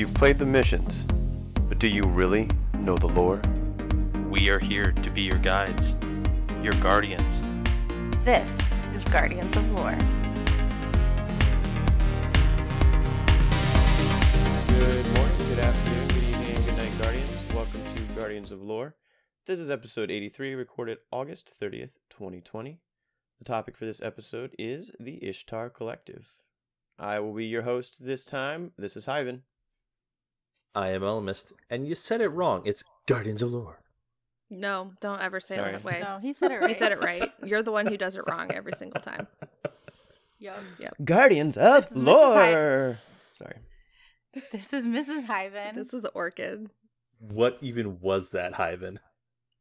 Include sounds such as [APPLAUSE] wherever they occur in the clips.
You've played the missions, but do you really know the lore? We are here to be your guides, your guardians. This is Guardians of Lore. Good morning, good afternoon, good evening, and good night, Guardians. Welcome to Guardians of Lore. This is episode 83, recorded August 30th, 2020. The topic for this episode is the Ishtar Collective. I will be your host this time. This is Hyven. I am Elemist, and you said it wrong. It's Guardians of Lore. No, don't ever say Sorry. it that way. No, he said it right. He said it right. [LAUGHS] You're the one who does it wrong every single time. [LAUGHS] Yum. Guardians of This. Lore! Sorry. This is Mrs. Hyven. This is Orchid. What even was that, Hyven?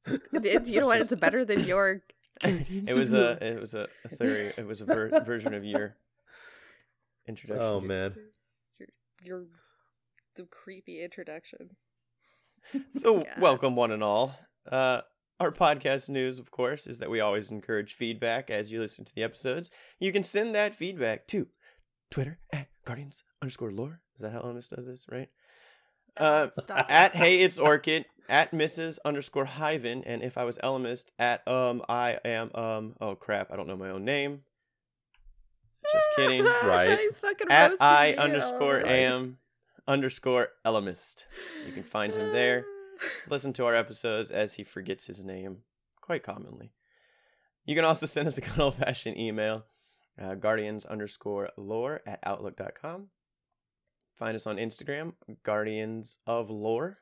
It- you know what? It's better than your. [LAUGHS] it was a it was a, a theory it was a ver- version of your introduction. Oh man. Your, your the creepy introduction. [LAUGHS] So God. welcome one and all. Uh, our podcast news, of course, is that we always encourage feedback as you listen to the episodes. You can send that feedback to Twitter at Guardians underscore Lore. Is that how Elvis does this, right? Uh, at Hey It's Orchid at Mrs. underscore Hyven, and if I was Elemist at um I am um oh crap I don't know my own name. Just [LAUGHS] kidding. Right. He's at I me. underscore Oh. am underscore Elemist. You can find him there. [SIGHS] Listen to our episodes as he forgets his name quite commonly. You can also send us a good old fashioned email, uh, guardians underscore lore at outlook.com. Find us on Instagram, guardians of lore.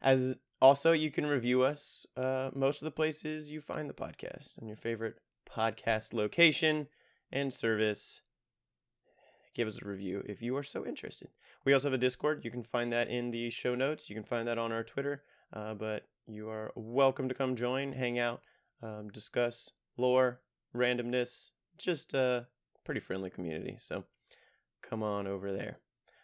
As also, you can review us uh, most of the places you find the podcast on your favorite podcast location and service. Give us a review if you are so interested. We also have a Discord. You can find that in the show notes. You can find that on our Twitter. Uh, but you are welcome to come join, hang out, um, discuss lore, randomness. Just a pretty friendly community. So come on over there.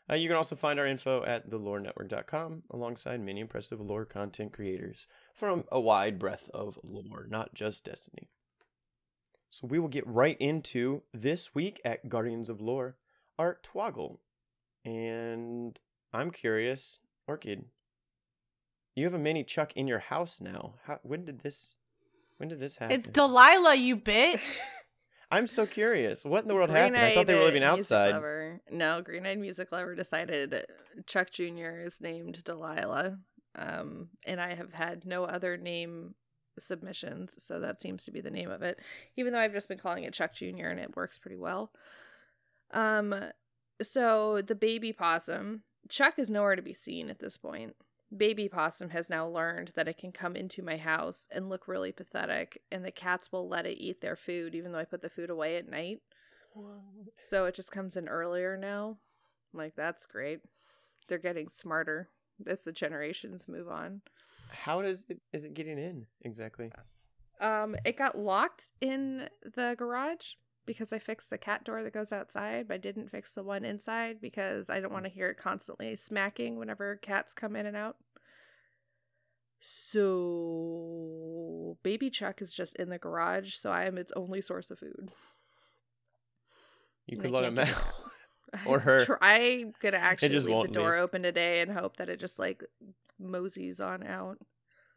Uh, you can also find our info at thelorenetwork.com alongside many impressive lore content creators from a wide breadth of lore, not just Destiny. So we will get right into this week at Guardians of Lore, Art Twoggle. And I'm curious, Orchid, you have a mini Chuck in your house now. How, when did this when did this happen? It's Delilah, you bitch. [LAUGHS] [LAUGHS] I'm so curious. What in the world Green happened? I thought they were living outside. Lover. No, Green Eyed Music Lover decided Chuck Jr. is named Delilah. Um, and I have had no other name submissions, so that seems to be the name of it. Even though I've just been calling it Chuck Jr. and it works pretty well. Um, so the baby possum, Chuck is nowhere to be seen at this point. Baby possum has now learned that it can come into my house and look really pathetic, and the cats will let it eat their food, even though I put the food away at night. So it just comes in earlier now. I'm like, that's great. They're getting smarter as the generations move on. How does it is it getting in exactly? Um, it got locked in the garage because I fixed the cat door that goes outside, but I didn't fix the one inside because I don't mm. want to hear it constantly smacking whenever cats come in and out. So, baby Chuck is just in the garage, so I am its only source of food. You could let him out. [LAUGHS] [LAUGHS] Or her. Try gonna actually just leave the door leave. open today and hope that it just like moseys on out.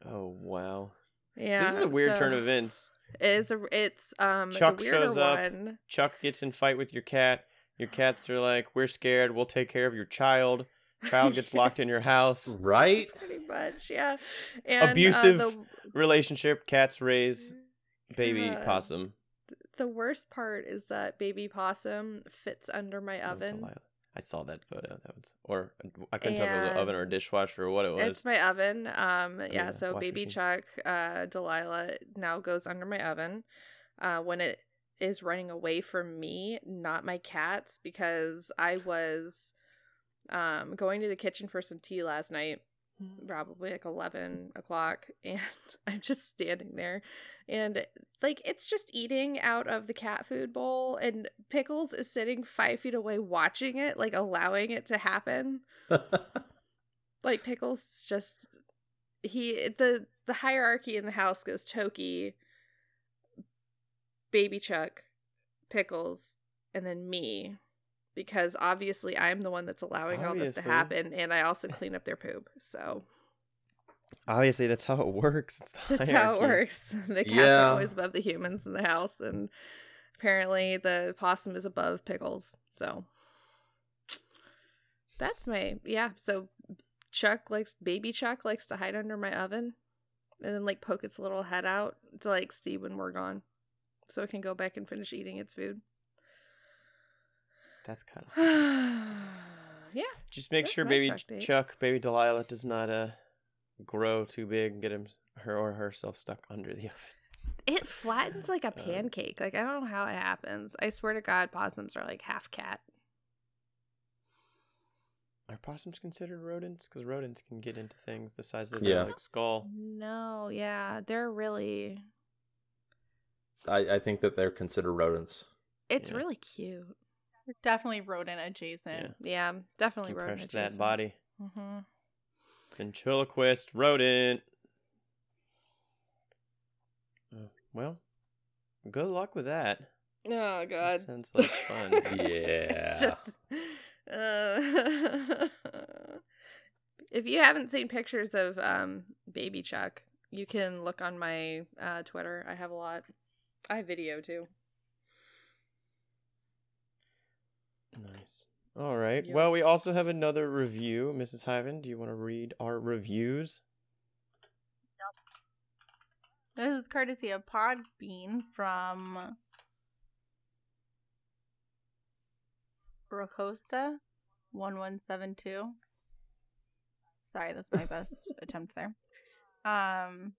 Oh wow. Yeah, this is a weird turn of events. It's a it's um Chuck the shows up. one. Chuck gets in fight with your cat. Your cats are like, "We're scared. We'll take care of your child." Child gets locked in your house. [LAUGHS] Right? [LAUGHS] Pretty much, yeah. And, uh, Abusive the, Relationship. Cats raise baby God. possum. the worst part is that baby possum fits under my Oh, oven. I saw that photo. That was, or I couldn't tell if it was an oven or a dishwasher or what it was. It's my oven. Um, yeah. yeah, so baby machine. Chuck, uh, Delilah now goes under my oven. Uh, when it is running away from me, not my cats, because I was, um, going to the kitchen for some tea last night, Mm-hmm. probably like eleven o'clock, [LAUGHS] and I'm just standing there, and like it's just eating out of the cat food bowl, and Pickles is sitting five feet away watching it, like allowing it to happen. [LAUGHS] Like pickles just he the the hierarchy in the house goes toki baby chuck pickles and then me because obviously I'm the one that's allowing all this to happen, and I also clean up their poop. So Obviously, that's how it works. That's how it works. [LAUGHS] The cats Yeah. are always above the humans in the house, and apparently the possum is above pickles. So that's my yeah. So Chuck likes baby Chuck likes to hide under my oven, and then like poke its little head out to like see when we're gone, so it can go back and finish eating its food. That's kind of. [SIGHS] yeah. Just make sure baby Chuck. Chuck, baby Delilah does not uh grow too big and get him her or herself stuck under the [LAUGHS] oven. It flattens like a Um, pancake. Like I don't know how it happens. I swear to God, possums are like half cat. Are possums considered rodents? Because rodents can get into things the size of Yeah. their like skull. No, yeah, they're really. I, I think that they're considered rodents. It's Yeah. really cute. We're definitely rodent adjacent. Yeah, definitely rodent Compress that body. Mm-hmm. Ventriloquist rodent. Oh, well, good luck with that. Oh That God. sounds like fun. [LAUGHS] Yeah. It's just. Uh, [LAUGHS] if you haven't seen pictures of um baby Chuck, you can look on my uh, Twitter. I have a lot. I have video too. Nice. All right. Yep. Well, we also have another review. Mrs. Hyven, do you want to read our reviews? This is courtesy of Podbean from Rocosta one one seven two. Sorry, that's my best [LAUGHS] attempt there. Um,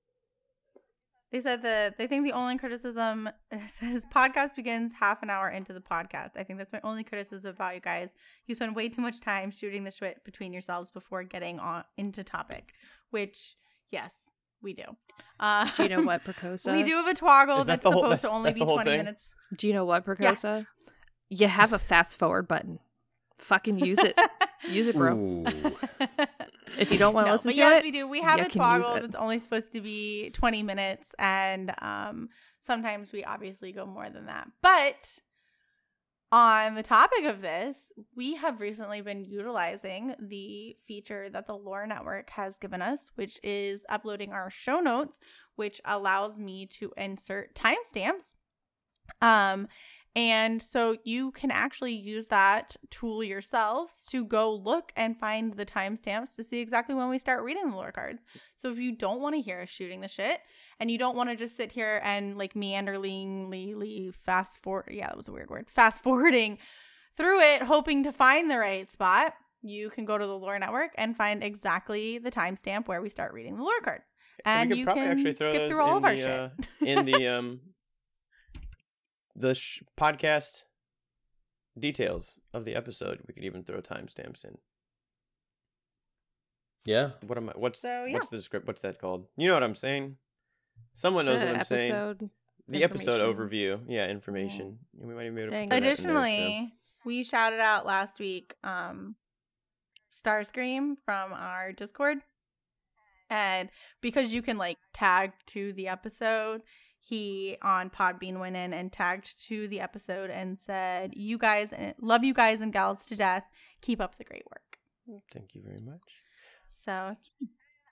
they said that they think the only criticism [LAUGHS] says podcast begins half an hour into the podcast. I think that's my only criticism about you guys. You spend way too much time shooting the shit between yourselves before getting on into topic, which yes, we do. Uh, Do you know what [LAUGHS] Precosa? we do have a toggle that that's the whole- supposed [LAUGHS] that's- to only be 20 thing? minutes. Do you know what Precosa? You have a fast forward button. Fucking use it. Use it, bro. If you don't want to No, listen to yes, it, we do. We have a toggle it. that's only supposed to be 20 minutes, and um, sometimes we obviously go more than that. But on the topic of this, we have recently been utilizing the feature that the Lore Network has given us, which is uploading our show notes, which allows me to insert timestamps. Um, and so you can actually use that tool yourselves to go look and find the timestamps to see exactly when we start reading the lore cards. So if you don't want to hear us shooting the shit and you don't want to just sit here and like meanderlingly fast forward, yeah, that was a weird word, fast forwarding through it, hoping to find the right spot, you can go to the lore network and find exactly the timestamp where we start reading the lore card. And we could you probably can actually throw skip those through all in of our the, shit. uh, in the [LAUGHS] um the sh- podcast details of the episode. We could even throw timestamps in. Yeah. What am I? What's So, yeah. what's the script? What's that called? You know what I'm saying? Someone knows the what I'm saying. The episode overview. Yeah, information. And we might even be able to Dang put it. there, so- Additionally, we shouted out last week um Starscream from our Discord. And because you can like tag to the episode, he on Podbean went in and tagged to the episode and said, "You guys love you guys and gals to death. Keep up the great work." Thank you very much. So,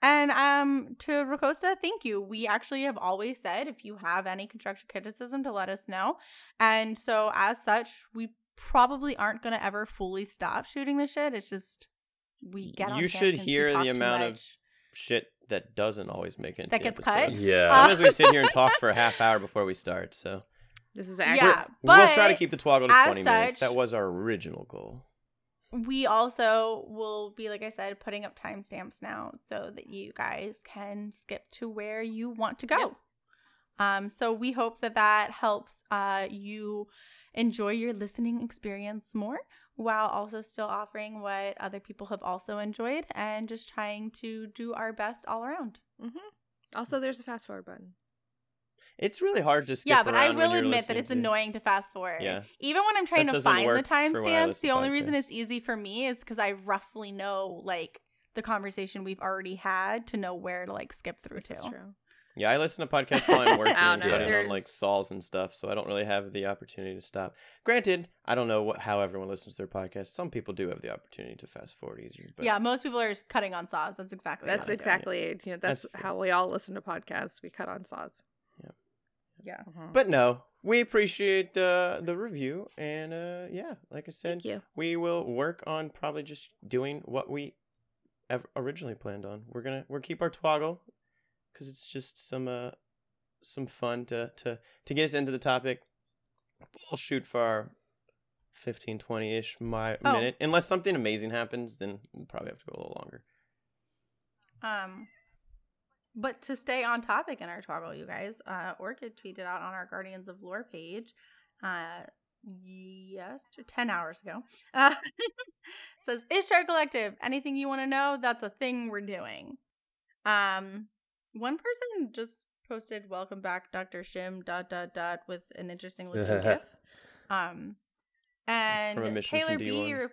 and um, to Rocosta, thank you. We actually have always said if you have any constructive criticism to let us know, and so as such, we probably aren't gonna ever fully stop shooting the shit. It's just we get. You should hear the amount of. Shit that doesn't always make it. That gets episode. cut? Yeah. Sometimes we sit here and talk for a [LAUGHS] half hour before we start. So This is Yeah, accurate. but we'll try to keep the toggle to as 20 minutes. That was our original goal. we also will be like i said putting up timestamps now so that you guys can skip to where you want to go Yep. um so we hope that that helps uh you enjoy your listening experience more while also still offering what other people have also enjoyed and just trying to do our best all around hmm Also, there's a fast forward button. It's really hard to skip yeah but i around when will admit that it's to- annoying to fast forward Yeah. even when i'm trying That to find the work for timestamps the to only reason it's easy for me is because i roughly know like the conversation we've already had to know where to like skip through This to true. Yeah, I listen to podcasts while I'm [LAUGHS] working, I don't know, putting on like saws and stuff, so I don't really have the opportunity to stop. Granted, I don't know what, how everyone listens to their podcast. Some people do have the opportunity to fast forward easier, but yeah, most people are just cutting on saws. That's exactly That's what they exactly you know, that's, That's how we all listen to podcasts. We cut on saws. Yep. Yeah. But no, we appreciate the the review, and uh, yeah, like I said, Thank you. we will work on probably just doing what we ev- originally planned on. We're gonna we're keep our twoggle because it's just some uh some fun to to to get us into the topic. We'll shoot for our 15 20 ish my Oh. minute unless something amazing happens then we'll probably have to go a little longer Um, but to stay on topic in our toggle, you guys, uh, Orchid tweeted out on our Guardians of Lore page, uh, yes, ten hours ago, uh, [LAUGHS] says Ishtar Collective. Anything you want to know? That's a thing we're doing. Um, one person just posted "Welcome back, Doctor Shim." Dot dot dot with an interesting [LAUGHS] looking gif. Um, from and Taylor B. Re-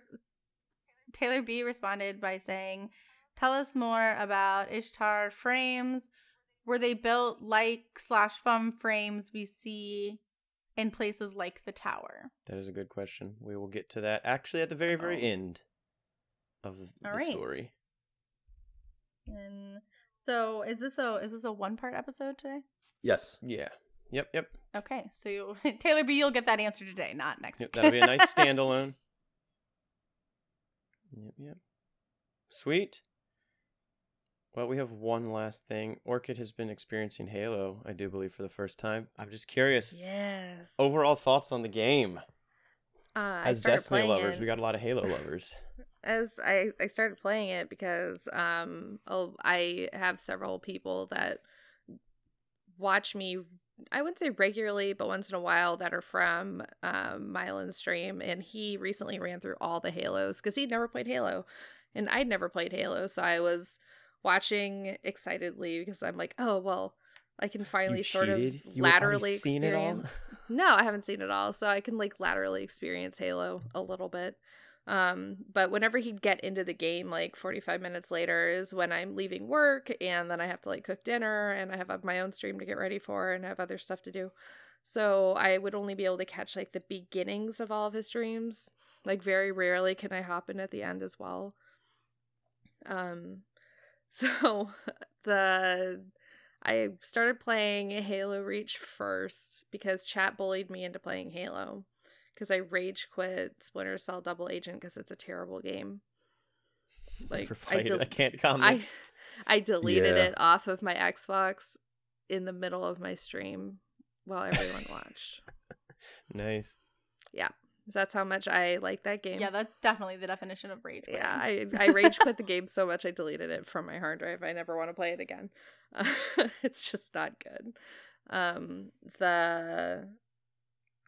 Taylor B responded by saying, "Tell us more about Ishtar frames. Were they built like slash fum frames we see in places like the tower?" that is a good question we will get to that actually at the very very Oh. end of the All right. story And so, is this a is this a one part episode today? Yes. yeah yep yep Okay, so you, [LAUGHS] Taylor B, you'll get that answer today, not next Yep, week. that'll be a nice [LAUGHS] standalone. Yep, yep. Sweet. Well, we have one last thing. Orchid has been experiencing Halo, I do believe, for the first time. I'm just curious. Yes. Overall thoughts on the game. uh, As started Destiny lovers, it- we got a lot of Halo [LAUGHS] lovers. As I, I started playing it because um oh, I have several people that watch me I wouldn't say regularly, but once in a while that are from um Mylan's stream and he recently ran through all the Halos because he'd never played Halo and I'd never played Halo, so I was watching excitedly because I'm like, oh well I can finally sort of? You laterally seen it all? experience. No, I haven't seen it all, so I can like laterally experience Halo a little bit. Um, but whenever he'd get into the game, like 45 minutes later, is when I'm leaving work and then I have to like cook dinner and I have my own stream to get ready for and I have other stuff to do. So I would only be able to catch like the beginnings of all of his streams. Like very rarely can I hop in at the end as well. Um, [LAUGHS] so the I started playing Halo Reach first because chat bullied me into playing Halo because I rage quit Splinter Cell Double Agent because it's a terrible game. [LAUGHS] Like I, del- I can't comment. I I deleted Yeah. it off of my Xbox in the middle of my stream while everyone [LAUGHS] watched. Nice. Yeah. That's how much I like that game. yeah, that's definitely the definition of rage. Yeah. I, [LAUGHS] I rage quit the game so much I deleted it from my hard drive. I never want to play it again. it's just not good. Um, the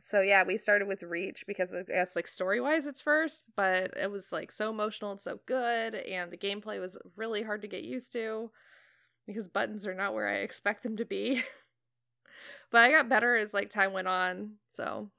so yeah, we started with Reach because it- it's like story wise it's first, but it was like so emotional and so good, and the gameplay was really hard to get used to because buttons are not where I expect them to be. [LAUGHS] but I got better as like time went on. So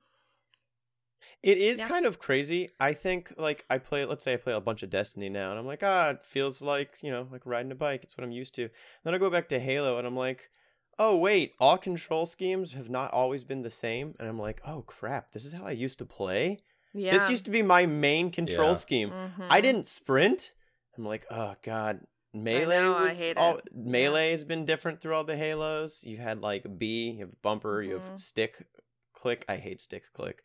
It is Yeah. kind of crazy. I think like I play let's say I play a bunch of Destiny now and I'm like, ah, it feels like, you know, like riding a bike. It's what I'm used to. Then I go back to Halo and I'm like, oh wait, all control schemes have not always been the same. And I'm like, oh crap, this is how I used to play? yeah, This used to be my main control Yeah. scheme. Mhm. I didn't sprint. I'm like, oh god. Melee know, I was hate all it. melee has been different through all the Halos. You had like B, you have bumper, you Mhm. have stick click. I hate stick click.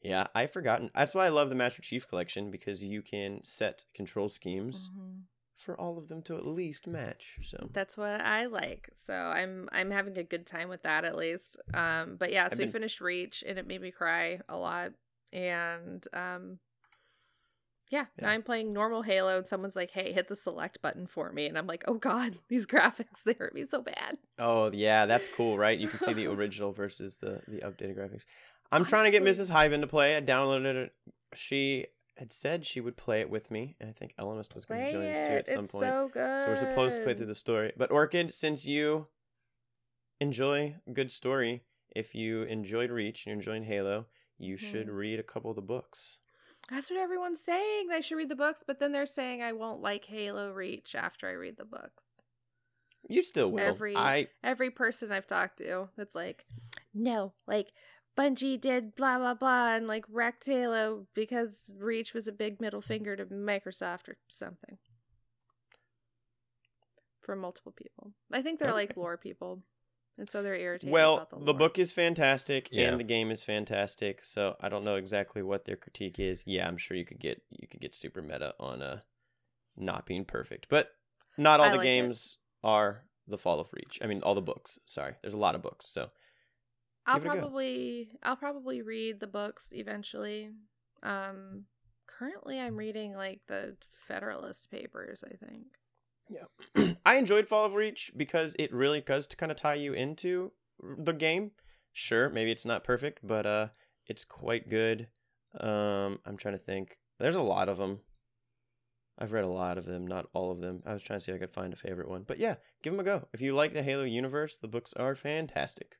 Yeah, I've forgotten. That's why I love the Master Chief collection because you can set control schemes Mhm. For all of them to at least match. So That's what I like. So I'm I'm having a good time with that at least. Um but yeah, so I've we been- finished Reach and it made me cry a lot. And um yeah, Yeah. I'm playing normal Halo and someone's like, "Hey, hit the select button for me." And I'm like, "Oh god, [LAUGHS] these graphics they hurt me so bad." Oh yeah, that's cool, right? You can see the original versus the the updated graphics. I'm [LAUGHS] trying to get Mrs. Hyven to play. I downloaded it. She had said she would play it with me, and I think Elemist was going to join us too at some it's point. so good. So we're supposed to play through the story. But Orchid, since you enjoy good story, if you enjoyed Reach and you're enjoying Halo, you should Mhm. read a couple of the books. That's what everyone's saying. They should read the books, but then they're saying I won't like Halo Reach after I read the books. You still will. Every- I Every person I've talked to that's like, no, like Bungie did blah blah blah and like wrecked Halo because Reach was a big middle finger to Microsoft or something. From multiple people. I think they're like lore people. And so they're irritated well, about the, the book is fantastic Yeah. and the game is fantastic. So I don't know exactly what their critique is. Yeah, I'm sure you could get you could get super meta on uh not being perfect, but not all I the like it. games are the Fall of Reach. I mean, all the books. Sorry, there's a lot of books. So I'll give it a go. probably I'll probably read the books eventually. Um currently I'm reading like the Federalist papers, I think. Yeah. [CLEARS THROAT] I enjoyed Fall of Reach because it really does to kind of tie you into the game. Sure, maybe it's not perfect, but uh, it's quite good. Um, I'm trying to think. There's a lot of them. I've read a lot of them, not all of them. I was trying to see if I could find a favorite one, but yeah, give them a go. If you like the Halo universe, the books are fantastic,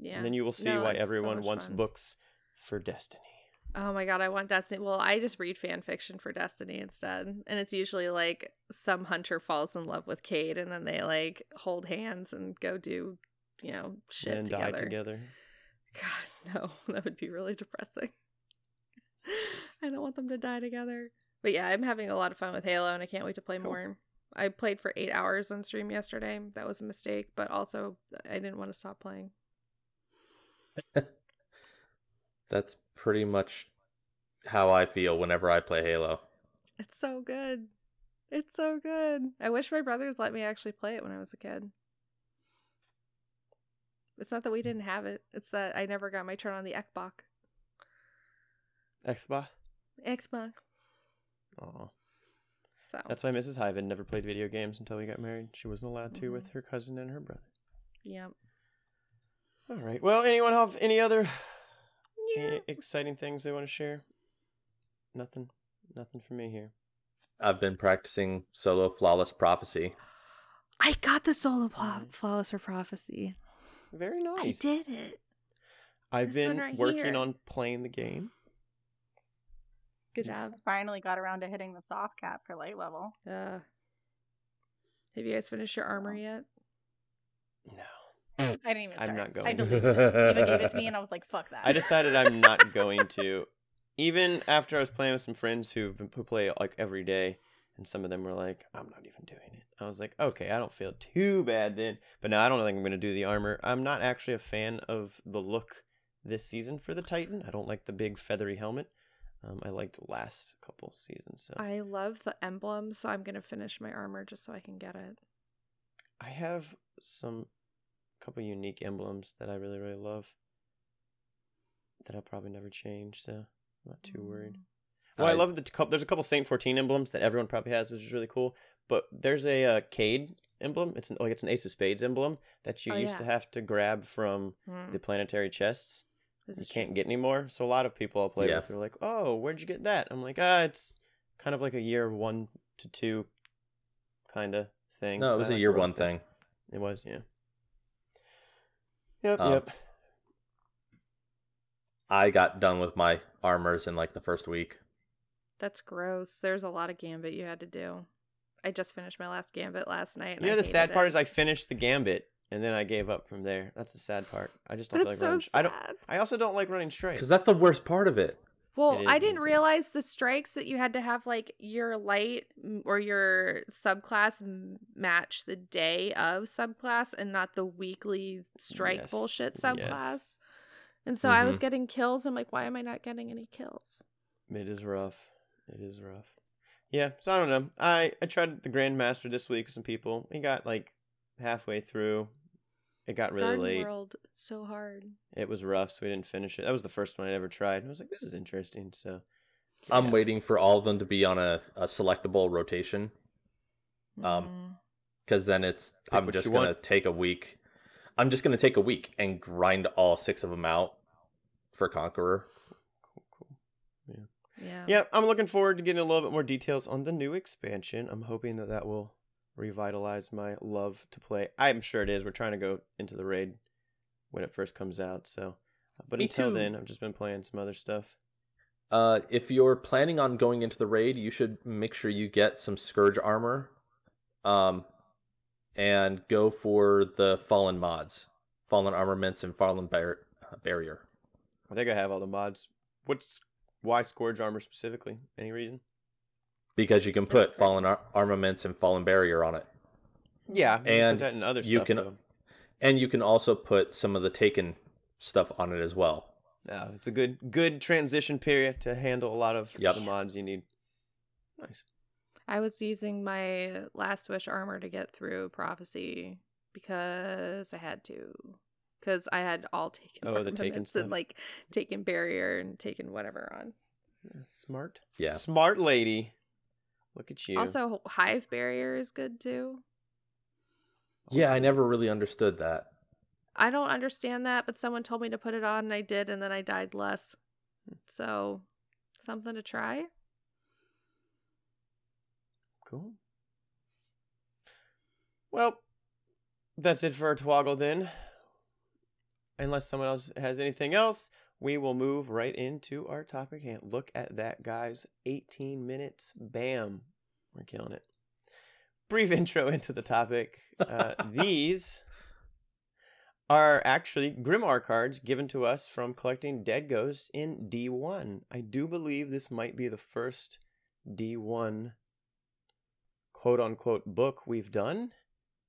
Yeah. and then you will see No, why it's so everyone wants fun. books for Destiny. Oh my god, I want Destiny. Well, I just read fan fiction for Destiny instead. And it's usually like some hunter falls in love with Cayde and then they like hold hands and go do, you know, shit and together. die together. God, [LAUGHS] no, that would be really depressing. [LAUGHS] I don't want them to die together. But yeah, I'm having a lot of fun with Halo and I can't wait to play Cool. more. I played for eight hours on stream yesterday. That was a mistake, but also uh, I didn't want to stop playing. [LAUGHS] That's pretty much how I feel whenever I play Halo. It's so good. It's so good. I wish my brothers let me actually play it when I was a kid. It's not that we didn't have it. It's that I never got my turn on the Xbox. Xbox. Xbox. Aw. So That's why Mrs. Hyven never played video games until we got married. She wasn't allowed to Mhm. with her cousin and her brother. yeah. All right. Well, anyone have any other [SIGHS] Yeah. exciting things they want to share? Nothing. Nothing for me here. I've been practicing solo flawless prophecy. I got the solo Mhm. flawless for prophecy. Very nice. I did it. I've This been right working here. on playing the game. Good job. Finally got around to hitting the soft cap for light level. Uh, have you guys finished your armor yet? No. I didn't even start. I'm not I going deleted it. [LAUGHS] Eva gave it to me and I was like, fuck that. I decided I'm not [LAUGHS] going to. Even after I was playing with some friends who've been, who play like every day, and some of them were like, "I'm not even doing it." I was like, "Okay, I don't feel too bad then." But now I don't think I'm going to do the armor. I'm not actually a fan of the look this season for the Titan. I don't like the big feathery helmet. Um, I liked last couple seasons. So I love the emblem, so I'm gonna finish my armor just so I can get it. I have some couple unique emblems that I really really love that I'll probably never change. So I'm not too worried. Mm. Well, I, I- love the couple. There's a couple Saint 14 emblems that everyone probably has, which is really cool. But there's a uh, Cayde emblem. It's an, like it's an Ace of Spades emblem that you Oh, used yeah. to have to grab from Mm, the planetary chests. this You can't true. get anymore. So a lot of people I'll play Yeah. with are like, "Oh, where'd you get that?" I'm like, "Ah, it's kind of like a year one to two kind of thing." No, so it was a year one thing. It was, yeah. Yep, Um, yep. I got done with my armors in like the first week. That's gross. There's a lot of gambit you had to do. I just finished my last gambit last night. and You know I the sad part it. is I finished the gambit and then I gave up from there. That's the sad part. I just don't feel That's like so running. I don't. I also don't like running straight. Because that's the worst part of it. Well, I didn't realize the strikes that you had to have like your light or your subclass match the day of subclass and not the weekly strike Yes, bullshit yes. subclass. And so I was Mhm. getting kills. I'm like, why am I not getting any kills? It is rough. It is rough. Yeah, so I don't know. I I tried the Grandmaster this week with some people. He got like halfway through. It got really Garden late. World so hard. It was rough, so we didn't finish it. That was the first one I ever tried. I was like, this is interesting. So I'm yeah. waiting for all of them to be on a, a selectable rotation. Um, Mm. Because then it's Pick I'm just gonna want. take a week. I'm just gonna take a week and grind all six of them out for Conqueror. Cool, cool. Yeah. yeah. Yeah, I'm looking forward to getting a little bit more details on the new expansion. I'm hoping that that will revitalize my love to play. I'm sure it is. We're trying to go into the raid when it first comes out. So, but Me until too. then, I've just been playing some other stuff. Uh, if you're planning on going into the raid, you should make sure you get some Scourge armor. Um, and go for the fallen mods, fallen armaments, and fallen bar- uh, barrier. I think I have all the mods. What's why Scourge armor specifically? Any reason? Because you can put fallen ar- armaments and fallen barrier on it. Yeah, you can And put that in other you stuff. can- though. And you can also put some of the taken stuff on it as well. Yeah, it's a good good transition period to handle a lot of Yep. the mods you need. Nice. I was using my last wish armor to get through prophecy because I had to. Because I had all taken Oh, the taken stuff. and like taken barrier and taken whatever on. Smart. Yeah. Smart lady. Look at you. Also, hive barrier is good too. Oh, yeah, I never really understood that. I don't understand that, but someone told me to put it on and I did, and then I died less. So, something to try. Cool. Well, that's it for our twoggle then. Unless someone else has anything else, we will move right into our topic and look at that, guys. 18 minutes. Bam. We're killing it. Brief [LAUGHS] intro into the topic. Uh, [LAUGHS] these are actually Grimoire cards given to us from collecting Dead Ghosts in D1. I do believe this might be the first D1 quote unquote book we've done.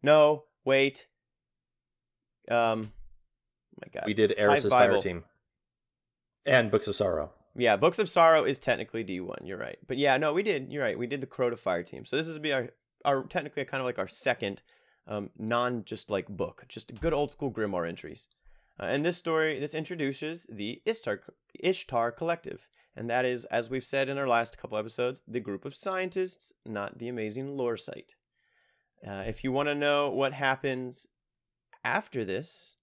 No, wait. Um, my God. We did Eris's Fire Team and Books of Sorrow. Yeah, Books of Sorrow is technically D1. You're right. But yeah, no, we did. You're right. We did the Crota Fire Team. So this is be our, our technically kind of like our second um, non just like book, just good old school Grimoire entries. Uh, and this story, this introduces the Ishtar, Ishtar Collective. And that is, as we've said in our last couple episodes, the group of scientists, not the amazing lore site. Uh, if you want to know what happens after this,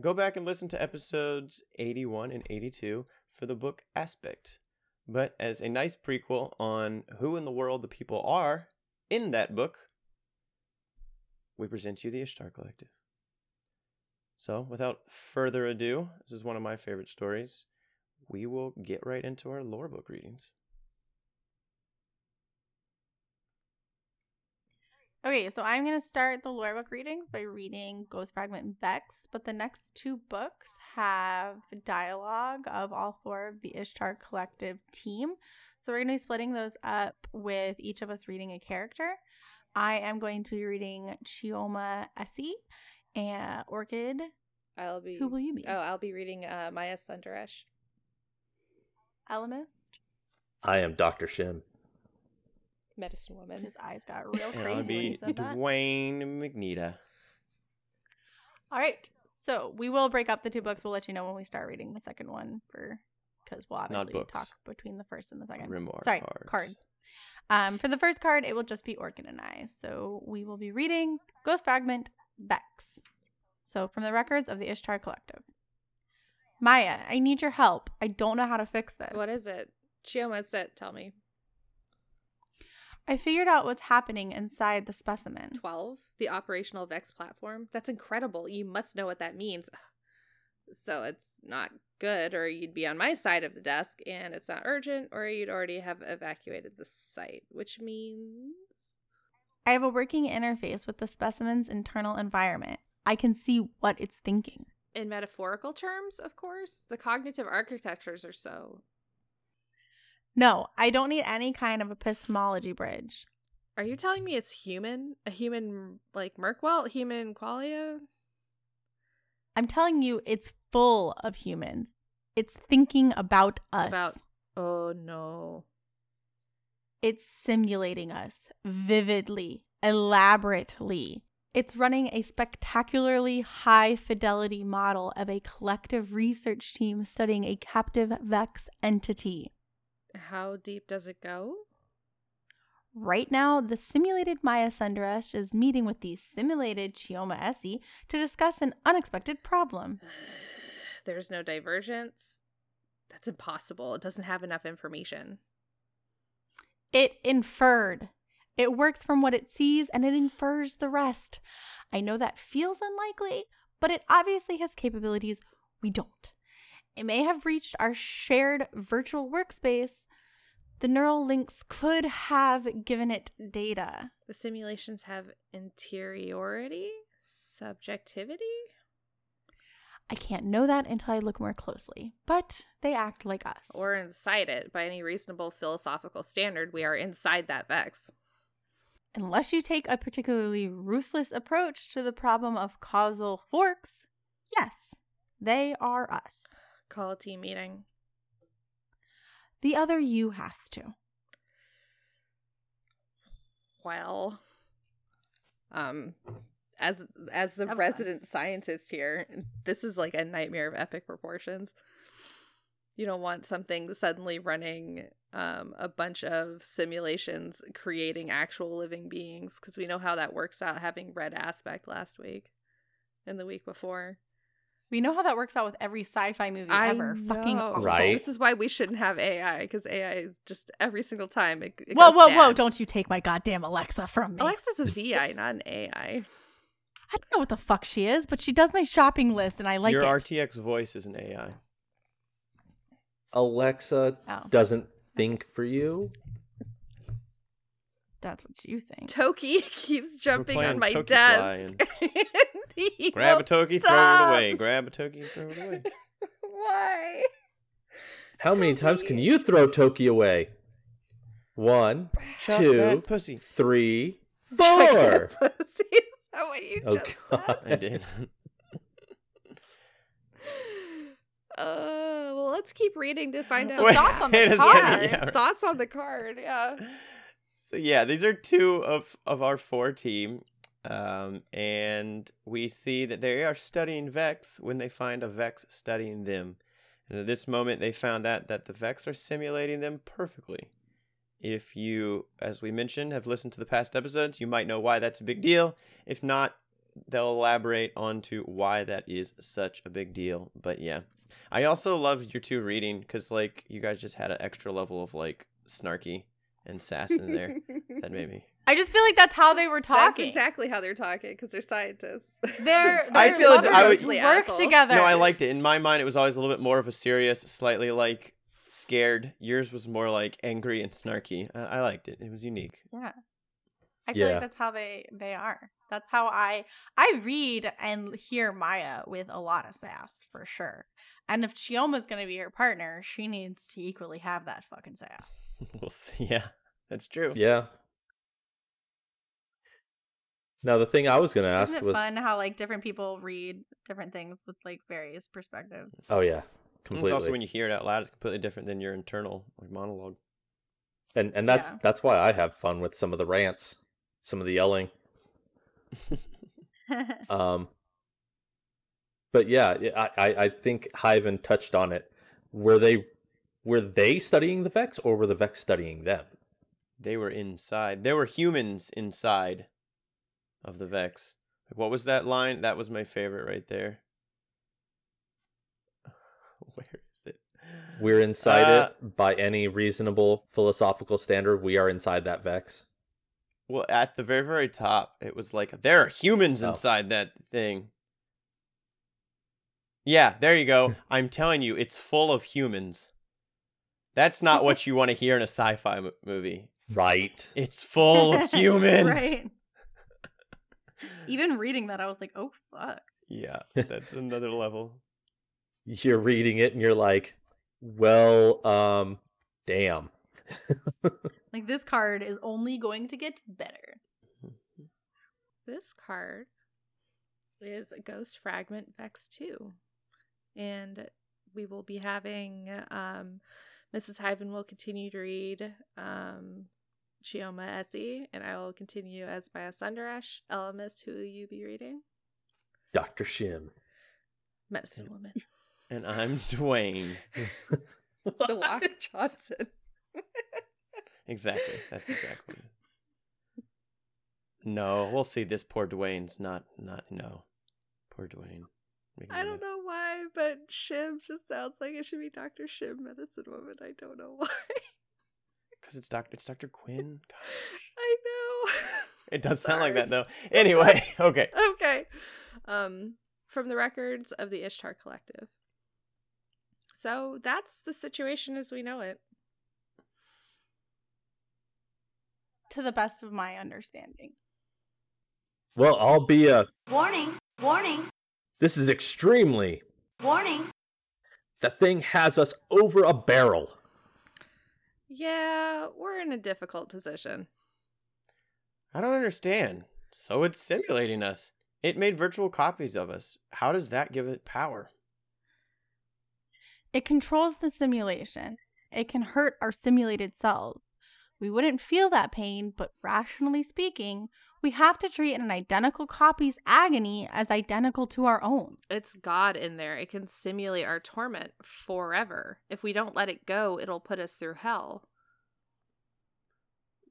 go back and listen to episodes 81 and 82 for the book aspect. But as a nice prequel on who in the world the people are in that book, we present you the Ishtar Collective. So, without further ado, this is one of my favorite stories. We will get right into our lore book readings. Okay, so I'm going to start the lore book readings by reading Ghost Fragment and Vex, but the next two books have dialogue of all four of the Ishtar Collective team. So we're going to be splitting those up with each of us reading a character. I am going to be reading Chioma Esi and Orchid. I'll be. Who will you be? Oh, I'll be reading uh, Maya Sundaresh. Elemist. I am Dr. Shim. Medicine woman. His eyes got [LAUGHS] real And crazy I'll when he be said that. Duane-McNiadh. All right. So we will break up the two books. We'll let you know when we start reading the second one for because we'll Not obviously books. talk between the first and the second. Grimoire Sorry, cards. cards. Um, for the first card, it will just be Orchid and I. So we will be reading Ghost Fragment Vex. So from the records of the Ishtar Collective. Maya, I need your help. I don't know how to fix this. What is it? Chioma said, tell me. I figured out what's happening inside the specimen. 12? The operational Vex platform? That's incredible. You must know what that means. So it's not good, or you'd be on my side of the desk, and it's not urgent, or you'd already have evacuated the site, which means. I have a working interface with the specimen's internal environment. I can see what it's thinking. In metaphorical terms, of course, the cognitive architectures are so. No, I don't need any kind of epistemology bridge. Are you telling me it's human? A human like Merkwell? Human qualia? I'm telling you, it's full of humans. It's thinking about us. About. Oh no. It's simulating us vividly, elaborately. It's running a spectacularly high fidelity model of a collective research team studying a captive Vex entity. How deep does it go? Right now, the simulated Maya Sundaresh is meeting with the simulated Chioma Esi to discuss an unexpected problem. [SIGHS] There's no divergence. That's impossible. It doesn't have enough information. It inferred. It works from what it sees and it infers the rest. I know that feels unlikely, but it obviously has capabilities we don't. It may have reached our shared virtual workspace, The neural links could have given it data. The simulations have interiority, subjectivity. I can't know that until I look more closely, but they act like us. Or inside it. By any reasonable philosophical standard, we are inside that Vex. unless you take a particularly ruthless approach to the problem of causal forks, yes, they are us. Call a team meeting. The other you has to. Well, um, as as the was fun. resident scientist here, this is like a nightmare of epic proportions. You don't want something suddenly running um, a bunch of simulations creating actual living beings because we know how that works out having red aspect last week and the week before. We know how that works out with every sci-fi movie I ever. Fucking awful. Right. This is why we shouldn't have AI because AI is just every single time it, it Whoa, goes whoa, whoa! Don't you take my goddamn Alexa from me. Alexa's a VI, [LAUGHS] not an AI. I don't know what the fuck she is, but she does my shopping list, and I like it. Your it. RTX voice is an AI. Alexa Oh. doesn't think for you. That's what you think. Toki [LAUGHS] keeps jumping on my Toki desk. [LAUGHS] Fly and he Grab a won't toki, throw it away. Grab a toki, throw it away. [LAUGHS] Why? How many times can you throw Toki away? One, Chop two, pussy. three, Chuck four. that [LAUGHS] pussy. Is that what you Oh, just God. I did. [LAUGHS] Uh, well, let's keep reading to find out So thoughts on the card. second, yeah, right. thoughts on the card. Yeah. So yeah, these are two of of our four team, um, and we see that they are studying Vex when they find a Vex studying them, and at this moment they found out that the Vex are simulating them perfectly. If you, as we mentioned, have listened to the past episodes, you might know why that's a big deal. If not, they'll elaborate on to why that is such a big deal. But yeah, I also love your two reading because like you guys just had an extra level of like snarky and sass in there [LAUGHS] that made me. I just feel like that's how they were talking. That's exactly how they're talking because they're scientists. [LAUGHS] They're, I they're feel it's- I would- lovers work assholes. together. No, I liked it. In my mind, it was always a little bit more of a serious, slightly like scared. Yours was more like angry and snarky. I, I liked it. It was unique. Yeah. I feel Yeah. like that's how they they are. That's how I I read and hear Maya with a lot of sass for sure. And if Chioma's gonna be her partner, she needs to equally have that fucking sass. [LAUGHS] we'll see. Yeah, that's true. Yeah. Now the thing I was gonna ask Isn't it was, fun how like different people read different things with like various perspectives? oh yeah, completely. It's also when you hear it out loud, it's completely different than your internal like monologue. and and that's Yeah. that's why I have fun with some of the rants, some of the yelling. [LAUGHS] Um, but yeah, I, I I think Hyven touched on it. Were they were they studying the Vex or were the Vex studying them? They were inside. There were humans inside of the Vex. Like, what was that line? That was my favorite right there. [LAUGHS] Where is it? We're inside Uh, it by any reasonable philosophical standard. We are inside that Vex. Well, at the very, very top, it was like there are humans Oh. inside that thing. Yeah, there you go. [LAUGHS] I'm telling you, it's full of humans. That's not what [LAUGHS] you want to hear in a sci-fi m- movie. Right. It's full of humans. right. Even reading that, I was like, oh fuck. Yeah, that's another level. You're reading it and you're like, well, um, damn. [LAUGHS] Like this card is only going to get better. [LAUGHS] This card is a Ghost Fragment Vex 2. And we will be having um, Mrs. Hyven will continue to read um, Chioma Esi, and I will continue as Maya Sundaresh. Elemist, who will you be reading? Dr. Shim. Medicine Woman. [LAUGHS] And I'm Dwayne. [LAUGHS] the Walk Johnson. [LAUGHS] Exactly. That's exactly. No, we'll see. This poor Dwayne's not. Not no. Poor Dwayne. Making I don't know why, but Shim just sounds like it should be Dr. Shim, Medicine Woman. I don't know why. Because it's Doctor. It's Doctor Quinn. [LAUGHS] Gosh. I know. [LAUGHS] It does sound like that though. Anyway, [LAUGHS] okay. okay. Um, from the records of the Ishtar Collective. So that's the situation as we know it. to the best of my understanding. Well, I'll be a. Warning, warning, This is extremely. warning. That thing has us over a barrel. Yeah, we're in a difficult position. I don't understand. So it's simulating us. It made virtual copies of us. How does that give it power? It controls the simulation. It can hurt our simulated selves. We wouldn't feel that pain, but rationally speaking, we have to treat an identical copy's agony as identical to our own. It's God in there. It can simulate our torment forever. If we don't let it go, it'll put us through hell.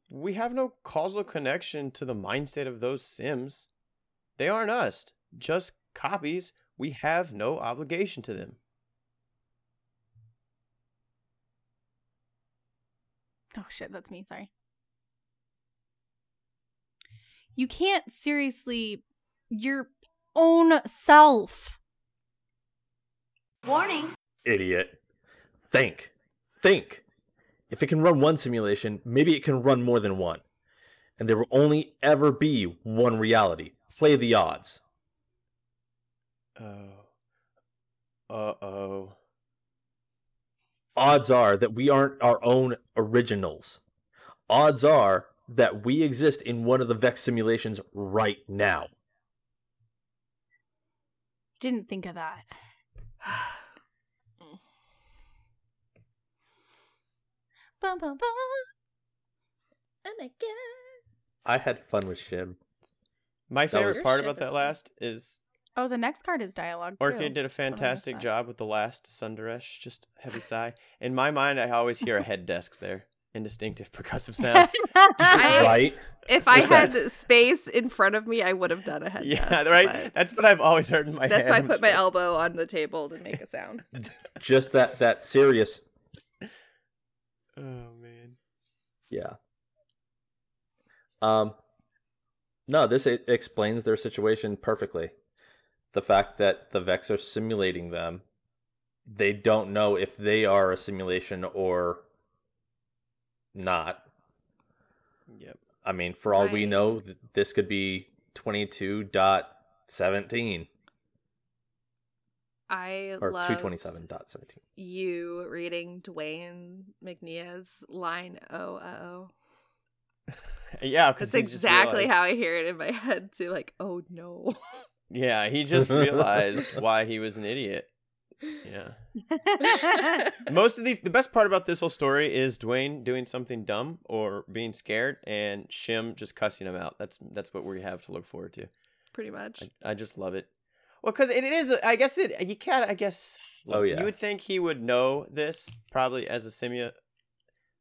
We have no causal connection to the mindset of those Sims. They aren't us, just copies. We have no obligation to them. Oh shit, that's me, sorry. You can't seriously your own self. Warning, Idiot. Think. Think. If it can run one simulation, maybe it can run more than one. And there will only ever be one reality. Play the odds. Oh. Uh oh. Odds are that we aren't our own originals. Odds are that we exist in one of the Vex simulations right now. Didn't think of that. [SIGHS] Bum, bum, bum. Oh my god. I had fun with Shim. My That favorite was- part about that that's last is Oh, the next card is dialogue. too. Orchid did a fantastic job with the last Sundaresh. Just heavy sigh. In my mind, I always hear a head desk there. Indistinctive percussive [LAUGHS] sound. I- [LAUGHS] right? If I Is that- had space in front of me, I would have done a head yeah, desk, right. That's what I've always heard in my head. That's head. why I put my elbow on the table to make a sound. [LAUGHS] Just that that serious Oh man. Yeah. Um no, this explains their situation perfectly. The fact that the Vex are simulating them, they don't know if they are a simulation or not. Yep. I mean, for all we know, this could be 22.17 I or love 227.17. you reading Dwayne McNea's line "Oh, oh." [LAUGHS] Yeah, because That's exactly how I hear it in my [LAUGHS] head too. Like, oh no. Yeah, he just [LAUGHS] realized why he was an idiot. Yeah. [LAUGHS] Most of these, the best part about this whole story is Duane doing something dumb or being scared, and Shim just cussing him out. That's that's what we have to look forward to. Pretty much. I, I just love it. Well, because it, it is. I guess it. You can't. I guess. Oh, yeah. You would think he would know this probably as a simula.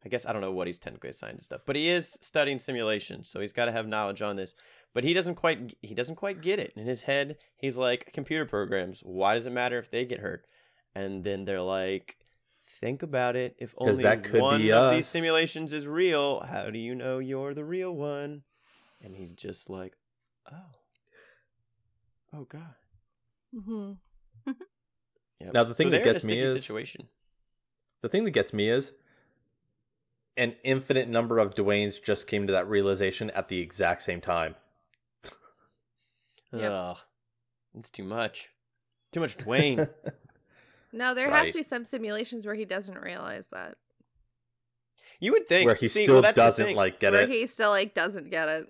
I guess I don't know what he's technically assigned and stuff, but he is studying simulation, so he's got to have knowledge on this. But he doesn't quite. He doesn't quite get it in his head. He's like computer programs. Why does it matter if they get hurt? And then they're like, think about it. if only that could one be of these simulations is real, how do you know you're the real one? And he's just like, oh, oh god. mm-hmm. [LAUGHS] Yep. Now, the thing that they're in a gets me is- situation. The thing that gets me is an infinite number of Duanes just came to that realization at the exact same time. Yep. Ugh, it's too much. Too much Duane. [LAUGHS] No, there has to be some simulations where he doesn't realize that. you would think where he see, still well, that's doesn't like get where it. he still like doesn't get it.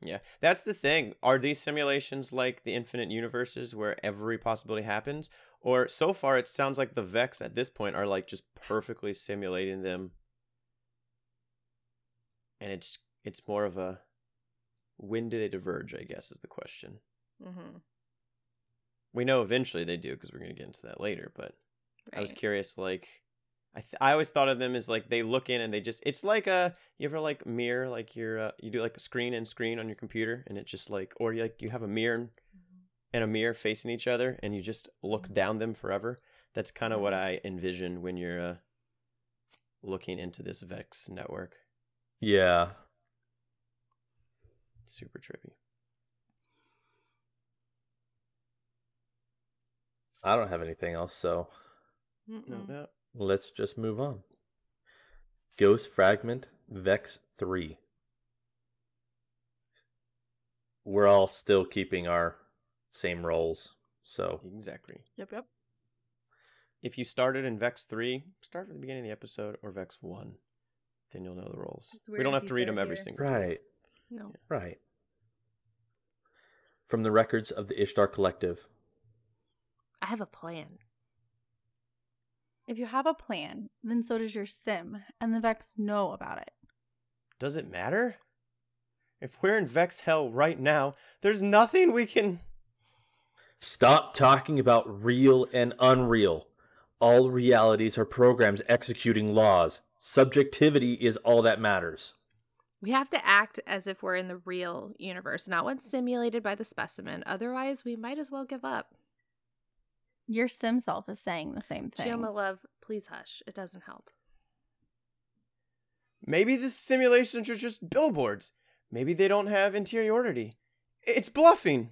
Yeah, that's the thing. Are these simulations like the infinite universes where every possibility happens, or so far it sounds like the Vex at this point are like just perfectly simulating them, and it's it's more of a when do they diverge? I guess is the question. Hmm We know eventually they do because we're gonna get into that later, but. I was curious, like, I th- I always thought of them as like they look in and they just it's like a you ever like mirror like you're uh, you do like a screen and screen on your computer and it just like or you like you have a mirror and- and a mirror facing each other and you just look down them forever. That's kind of what I envision when you're uh, looking into this Vex network. yeah. Super trippy. I don't have anything else, so Mm-mm. let's just move on. Ghost Fragment Vex 3. we're all still keeping our same roles. So Exactly. Yep, yep. If you started in Vex 3, start from the beginning of the episode or Vex 1. Then you'll know the roles. We don't have to read start them every here. single time. right, No. right. From the records of the Ishtar Collective, I have a plan. If you have a plan, then so does your sim, and the Vex know about it. Does it matter? If we're in Vex Hell right now, there's nothing we can. Stop talking about real and unreal. All realities are programs executing laws. Subjectivity is all that matters. We have to act as if we're in the real universe, not one simulated by the specimen. Otherwise, we might as well give up. Your sim self is saying the same thing. Chioma, love, please hush. It doesn't help. Maybe the simulations are just billboards. Maybe they don't have interiority. It's bluffing.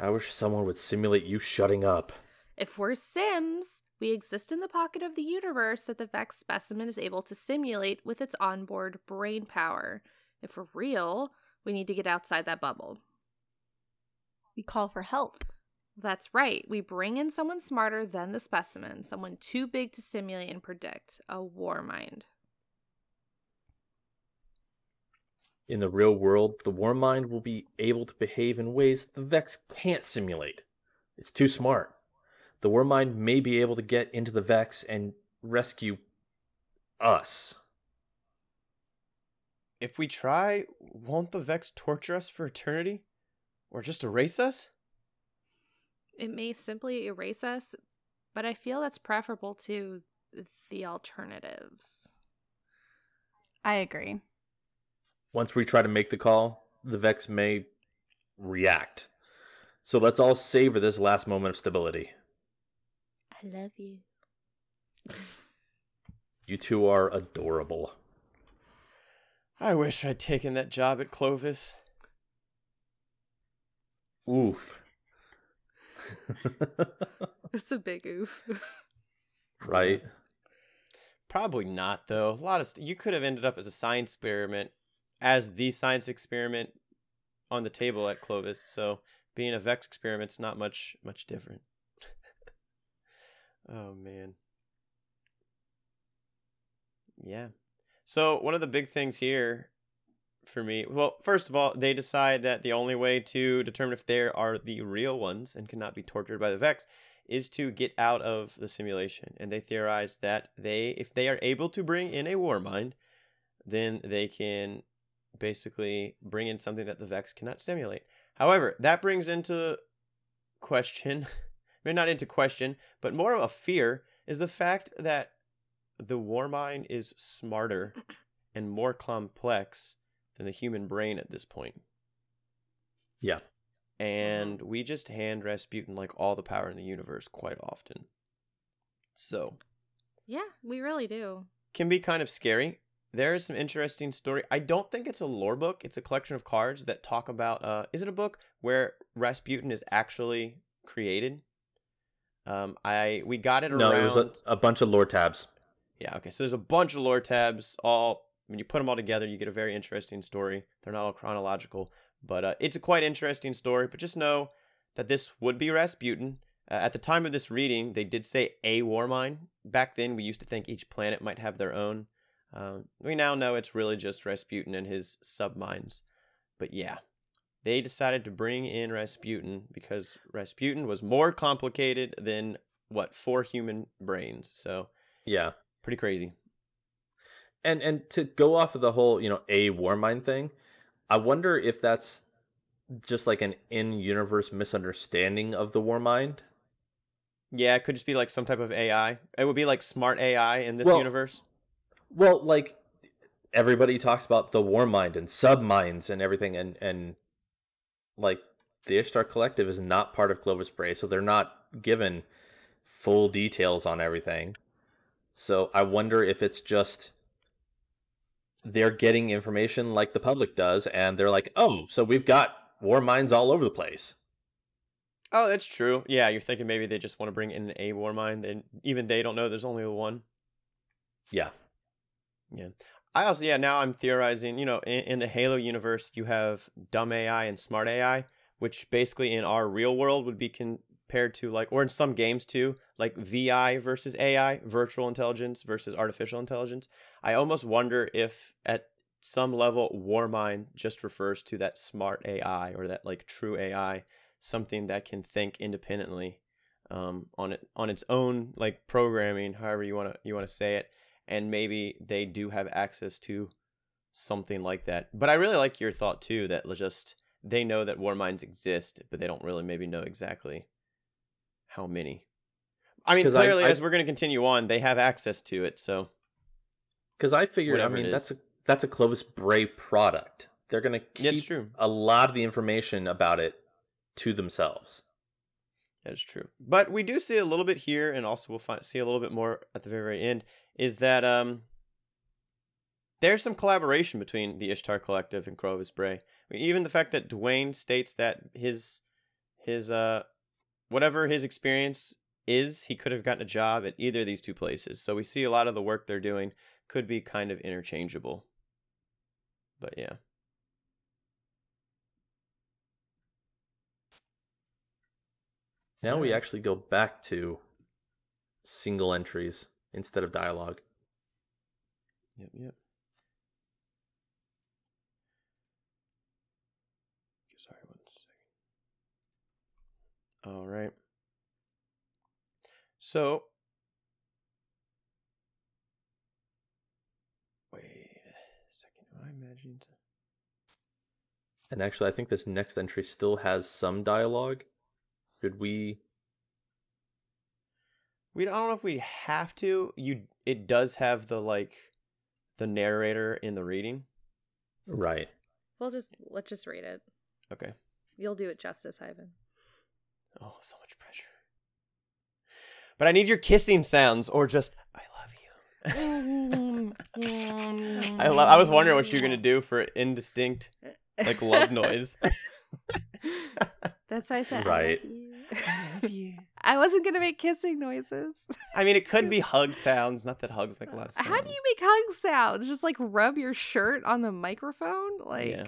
I wish someone would simulate you shutting up. If we're Sims, we exist in the pocket of the universe that the Vex specimen is able to simulate with its onboard brain power. If we're real, we need to get outside that bubble. we call for help. That's right. We bring in someone smarter than the specimen, someone too big to simulate and predict, a war mind. In the real world, the War Mind will be able to behave in ways the Vex can't simulate. It's too smart. The War Mind may be able to get into the Vex and rescue us. If we try, won't the Vex torture us for eternity? Or just erase us? It may simply erase us, but I feel that's preferable to the alternatives. I agree. Once we try to make the call, the Vex may react. So let's all savor this last moment of stability. I love you. [LAUGHS] You two are adorable. I wish I'd taken that job at Clovis. Oof. [LAUGHS] It's a big oof. [LAUGHS] right? Probably not, though. A lot of st- you could have ended up as a science experiment, as the science experiment on the table at Clovis. So being a Vex experiment's not much much different. [LAUGHS] oh man. Yeah. So one of the big things here for me, well, first of all, they decide that the only way to determine if they are the real ones and cannot be tortured by the Vex is to get out of the simulation. And they theorize that they, if they are able to bring in a war mind, then they can basically bring in something that the Vex cannot simulate. However, that brings into question, [LAUGHS] maybe not into question, but more of a fear is the fact that the war mind is smarter and more complex than the human brain at this point. Yeah. And we just hand Rasputin like all the power in the universe quite often. So, yeah, we really do. can be kind of scary. There is some interesting story. I don't think it's a lore book. It's a collection of cards that talk about. Uh, is it a book where Rasputin is actually created? Um, I we got it No, around. it was a, a bunch of lore tabs. Yeah, okay. So there's a bunch of lore tabs. All when you put them all together, you get a very interesting story. They're not all chronological, but uh, it's a quite interesting story. But just know that this would be Rasputin. Uh, at the time of this reading, they did say a war mind. Back then, we used to think each planet might have their own. Um, we now know it's really just Rasputin and his subminds. But yeah, they decided to bring in Rasputin because Rasputin was more complicated than what four human brains. So Yeah. pretty crazy. And and to go off of the whole, you know, a war mind thing, I wonder if that's just like an in-universe misunderstanding of the war mind. Yeah, it could just be like some type of AI. It would be like smart AI in this Well- universe. Well, like everybody talks about the war mind and subminds and everything and and like the Ishtar Collective is not part of Clovis Bray, so they're not given full details on everything. So I wonder if it's just they're getting information like the public does, and they're like, "Oh, so we've got war minds all over the place." Oh, that's true. Yeah, you're thinking maybe they just want to bring in a war mind, and even they don't know there's only one. Yeah, Yeah, I also yeah now I'm theorizing. You know, in, in the Halo universe, you have dumb AI and smart AI, which basically in our real world would be compared to like, or in some games too, like VI versus AI, virtual intelligence versus artificial intelligence. I almost wonder if at some level Warmind just refers to that smart AI or that like true AI, something that can think independently um, on it on its own like programming, however you want to you want to say it, and maybe they do have access to something like that. But I really like your thought too that just they know that war minds exist, but they don't really maybe know exactly how many. I mean, clearly, I- as we're going to continue on, they have access to it. So Because I figured, I mean, that's a that's a Clovis Bray product. They're gonna Yeah, keep true. a lot of the information about it to themselves. that is true. But we do see a little bit here, and also we'll find, see a little bit more at the very, very end. Is that um, there's some collaboration between the Ishtar Collective and Clovis Bray. I mean, even the fact that Duane states that his his uh whatever his experience is, he could have gotten a job at either of these two places. So we see a lot of the work they're doing could be kind of interchangeable. But yeah. Now we actually go back to single entries instead of dialogue. Yep, yep. Sorry, one second. All right. So, wait a second. Am I imagining? some- And actually, I think this next entry still has some dialogue. Should we? We don't know if we have to. You, it does have the like, the narrator in the reading. Right. We'll just let's just read it. Okay. You'll do it justice, Ivan. Oh, so much pressure. But I need your kissing sounds, or just I love you. [LAUGHS] I lo- I was wondering what you're gonna do for indistinct like love [LAUGHS] noise. [LAUGHS] That's why I said Right. I love you. I wasn't gonna make kissing noises. I mean, it could be hug sounds. Not that hugs make a lot of sounds. How do you make hug sounds? Just like rub your shirt on the microphone? Like Yeah.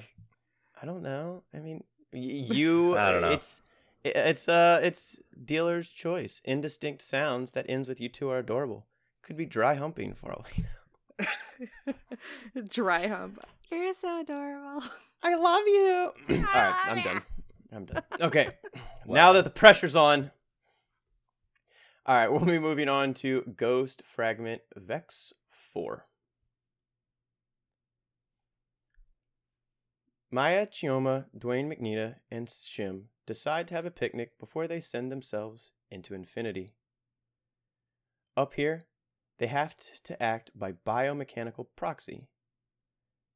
I don't know. I mean, y- you. I don't know. It's i- it's uh it's dealer's choice. Indistinct sounds that ends with you two are adorable. Could be dry humping for all we know. [LAUGHS] dry hump. You're so adorable. [LAUGHS] I love you. all right, I'm done. I'm done. [LAUGHS] Okay. Now that the pressure's on. All right, we'll be moving on to Ghost Fragment Vex 4. Maya, Chioma, Duane-McNiadh, and Shim decide to have a picnic before they send themselves into infinity. Up here, they have to act by biomechanical proxy.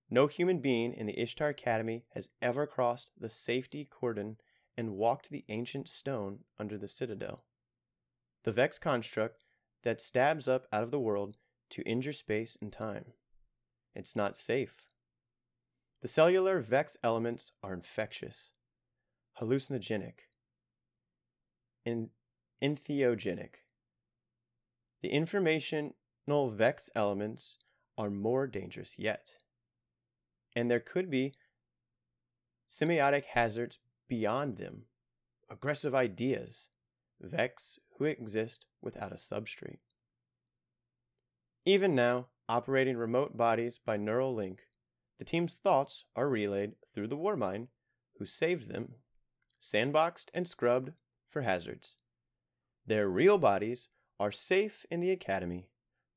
No human being in the Ishtar Academy has ever crossed the safety cordon and walked the ancient stone under the citadel. The Vex construct that stabs up out of the world to injure space and time. It's not safe. The cellular Vex elements are infectious, hallucinogenic, and entheogenic. The informational Vex elements are more dangerous yet. And there could be semiotic hazards beyond them, aggressive ideas, Vex who exist without a substrate. Even now, operating remote bodies by neural link, the team's thoughts are relayed through the Warmind, who saved them, sandboxed and scrubbed for hazards. Their real bodies are safe in the academy,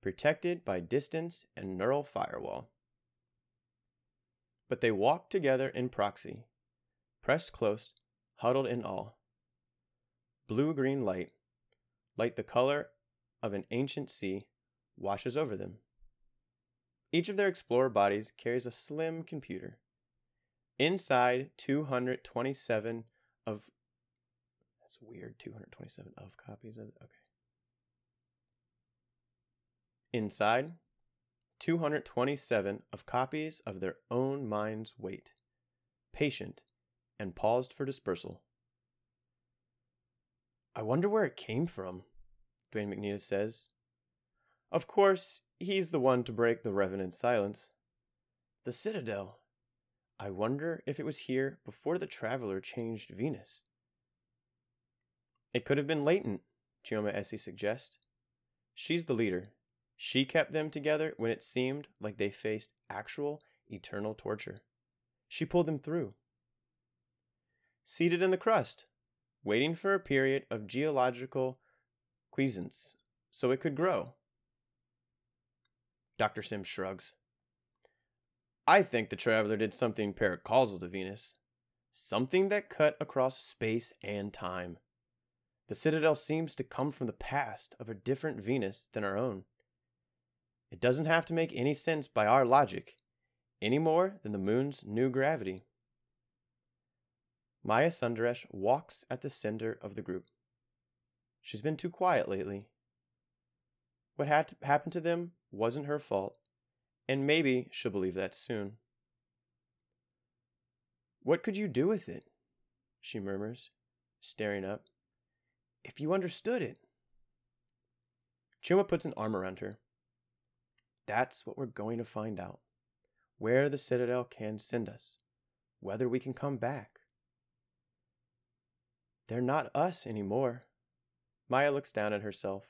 protected by distance and neural firewall. But they walk together in proxy, pressed close, huddled in awe. Blue green light, light the color of an ancient sea, washes over them. Each of their explorer bodies carries a slim computer. Inside 227 of that's weird 227 of copies of okay. Inside 227 of copies of their own mind's weight, patient and paused for dispersal. I wonder where it came from, Duane-McNiadh says. Of course, he's the one to break the revenant's silence. The Citadel. I wonder if it was here before the traveler changed Venus. It could have been latent, Chioma Esi suggests. She's the leader. She kept them together when it seemed like they faced actual eternal torture. She pulled them through. Seated in the crust, waiting for a period of geological quiescence so it could grow. Dr. Shim shrugs. I think the traveler did something paracausal to Venus, something that cut across space and time. The Citadel seems to come from the past of a different Venus than our own. It doesn't have to make any sense by our logic, any more than the moon's new gravity. Maya Sundaresh walks at the center of the group. She's been too quiet lately. What had to happened to them wasn't her fault, and maybe she'll believe that soon. What could you do with it? she murmurs, staring up. If you understood it. Chioma puts an arm around her. That's what we're going to find out. Where the Citadel can send us. Whether we can come back. They're not us anymore. Maya looks down at herself,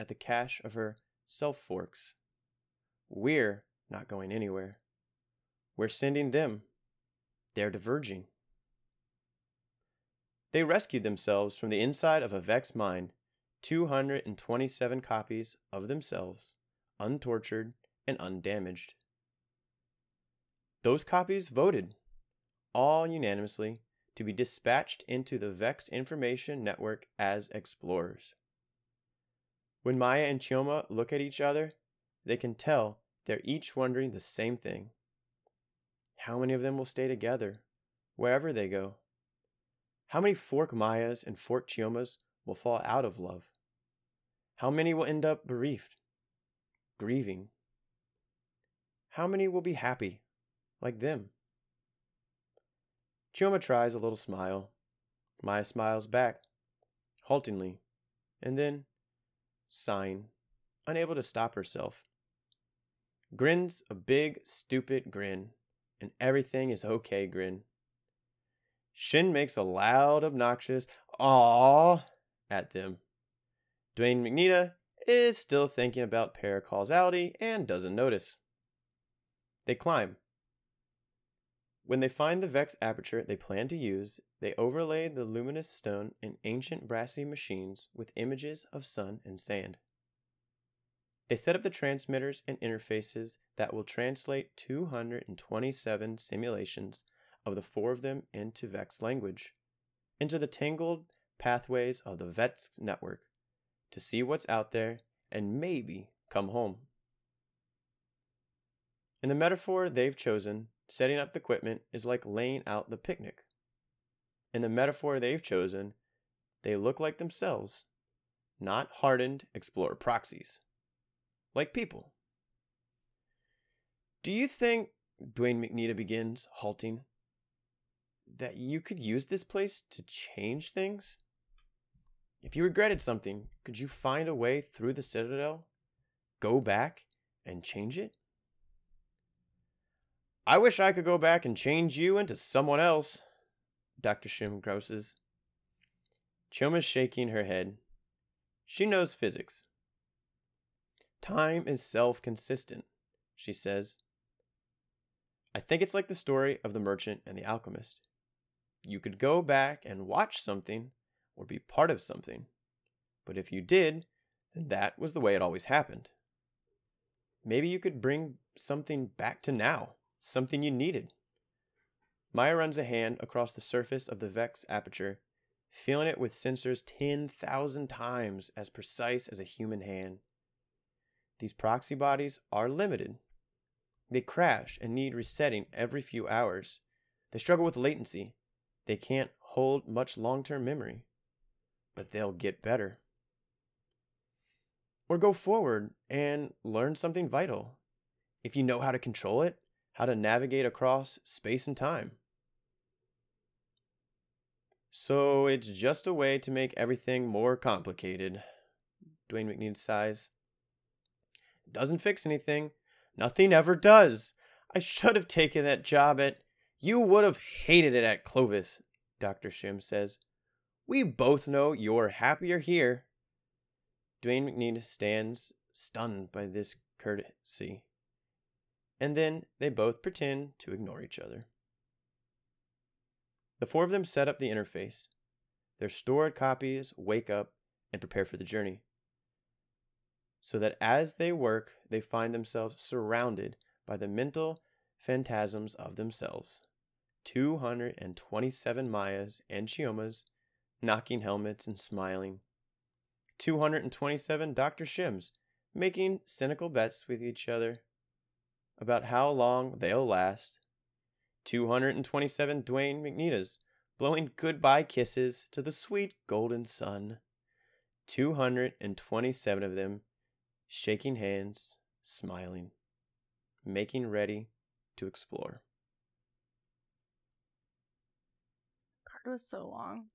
at the cache of her self forks. We're not going anywhere. We're sending them. They're diverging. They rescued themselves from the inside of a Vex mind, 227 copies of themselves, untortured and undamaged. Those copies voted, all unanimously, to be dispatched into the Vex Information Network as explorers. When Maya and Chioma look at each other, they can tell they're each wondering the same thing. How many of them will stay together, wherever they go? How many Fork Mayas and Fork Chiomas will fall out of love? How many will end up bereaved, grieving? How many will be happy, like them? Chioma tries a little smile. Maya smiles back, haltingly, and then, sighing, unable to stop herself. Grins a big, stupid grin, and everything is okay grin. Shim makes a loud, obnoxious "Aw" at them. Duane-McNiadh is still thinking about paracausality and doesn't notice. They climb. When they find the Vex aperture they plan to use, they overlay the luminous stone in ancient brassy machines with images of sun and sand. They set up the transmitters and interfaces that will translate 227 simulations of the four of them into Vex language, into the tangled pathways of the Vex network, to see what's out there and maybe come home. In the metaphor they've chosen, setting up the equipment is like laying out the picnic. In the metaphor they've chosen, they look like themselves, not hardened explorer proxies. Like people. Do you think, Duane-McNiadh begins, halting, that you could use this place to change things? If you regretted something, could you find a way through the Citadel? Go back and change it? I wish I could go back and change you into someone else, Dr. Shim grosses. Chioma's shaking her head. She knows physics. Time is self consistent, she says. I think it's like the story of the merchant and the alchemist. You could go back and watch something or be part of something, but if you did, then that was the way it always happened. Maybe you could bring something back to now something you needed. Maya runs a hand across the surface of the Vex aperture, feeling it with sensors 10,000 times as precise as a human hand. These proxy bodies are limited. They crash and need resetting every few hours. They struggle with latency. They can't hold much long term memory. But they'll get better. Or go forward and learn something vital. If you know how to control it, how to navigate across space and time. So it's just a way to make everything more complicated. Duane-McNiadh sighs. Doesn't fix anything. Nothing ever does. I should have taken that job at. You would have hated it at Clovis, Dr. Shim says. We both know you're happier here. Duane-McNiadh stands stunned by this courtesy. And then they both pretend to ignore each other. The four of them set up the interface. Their stored copies wake up and prepare for the journey. So that as they work, they find themselves surrounded by the mental phantasms of themselves 227 Mayas and Chiomas knocking helmets and smiling. 227 Dr. Shims making cynical bets with each other about how long they'll last. 227 Duane-McNiadhs blowing goodbye kisses to the sweet golden sun. 227 of them shaking hands, smiling, making ready to explore. Card was so long.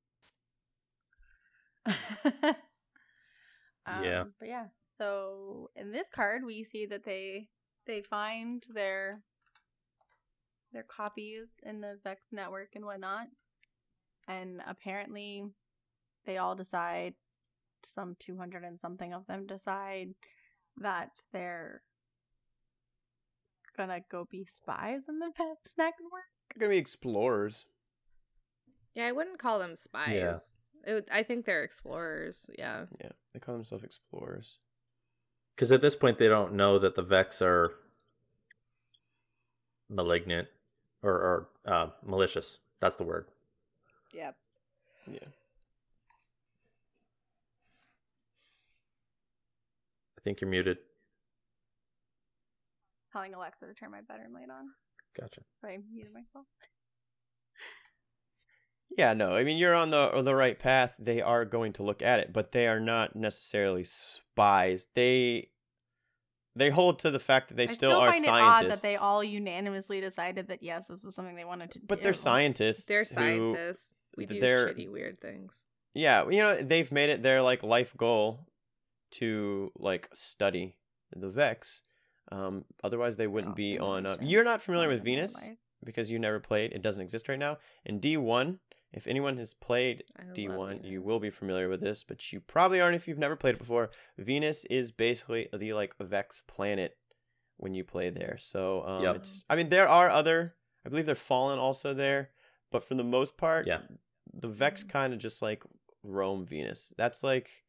[LAUGHS] Yeah. Um, But yeah. So in this card, we see that they they find their their copies in the Vex network and whatnot, and apparently, they all decide. Some two hundred and something of them decide that they're gonna go be spies in the [LAUGHS] Vex network. They're gonna be explorers. Yeah, I wouldn't call them spies. It would- I think they're explorers. Yeah. Yeah, they call themselves explorers. Because at this point, they don't know that the Vex are malignant or, or uh, malicious. That's the word. Yep. Yeah. Think you're muted. Telling Alexa to turn my bedroom light on. Gotcha. So I muted myself. Yeah, no. I mean, you're on the the right path. They are going to look at it, but they are not necessarily spies. They they hold to the fact that they I still, still are find scientists. it odd that they all unanimously decided that yes, this was something they wanted to do. but they're scientists. They're who- scientists. we do they're- shitty, weird things. yeah, you know, they've made it their like life goal to like study the Vex. Um, otherwise, they wouldn't all be on. Uh, you're not familiar with Fun in their Venus because you never played. It doesn't exist right now. In D one, if anyone has played I love D1, you will be familiar with this, but you probably aren't if you've never played it before. Venus is basically the like Vex planet when you play there. So um, Yep. it's I mean there are other I believe they're Fallen also there, but for the most part, Yeah. the Vex Mm. kind of just like roam Venus. That's like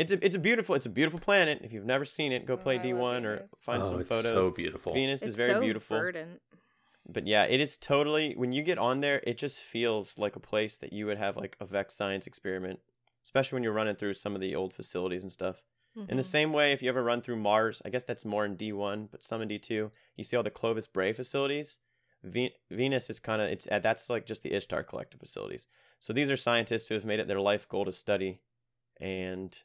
it's a it's a beautiful it's a beautiful planet. If you've never seen it, go Oh, play I love D1 or Venus. find oh, some it's photos. so beautiful. Venus is It's very so beautiful. verdant. But yeah, it is totally when you get on there, it just feels like a place that you would have like a Vex science experiment, especially when you're running through some of the old facilities and stuff. In the Mhm. same way, if you ever run through Mars, I guess that's more in D1, but some in D2, you see all the Clovis Bray facilities. Ve- Venus is kind of it's uh, that's like just the Ishtar collective facilities. So these are scientists who have made it their life goal to study, and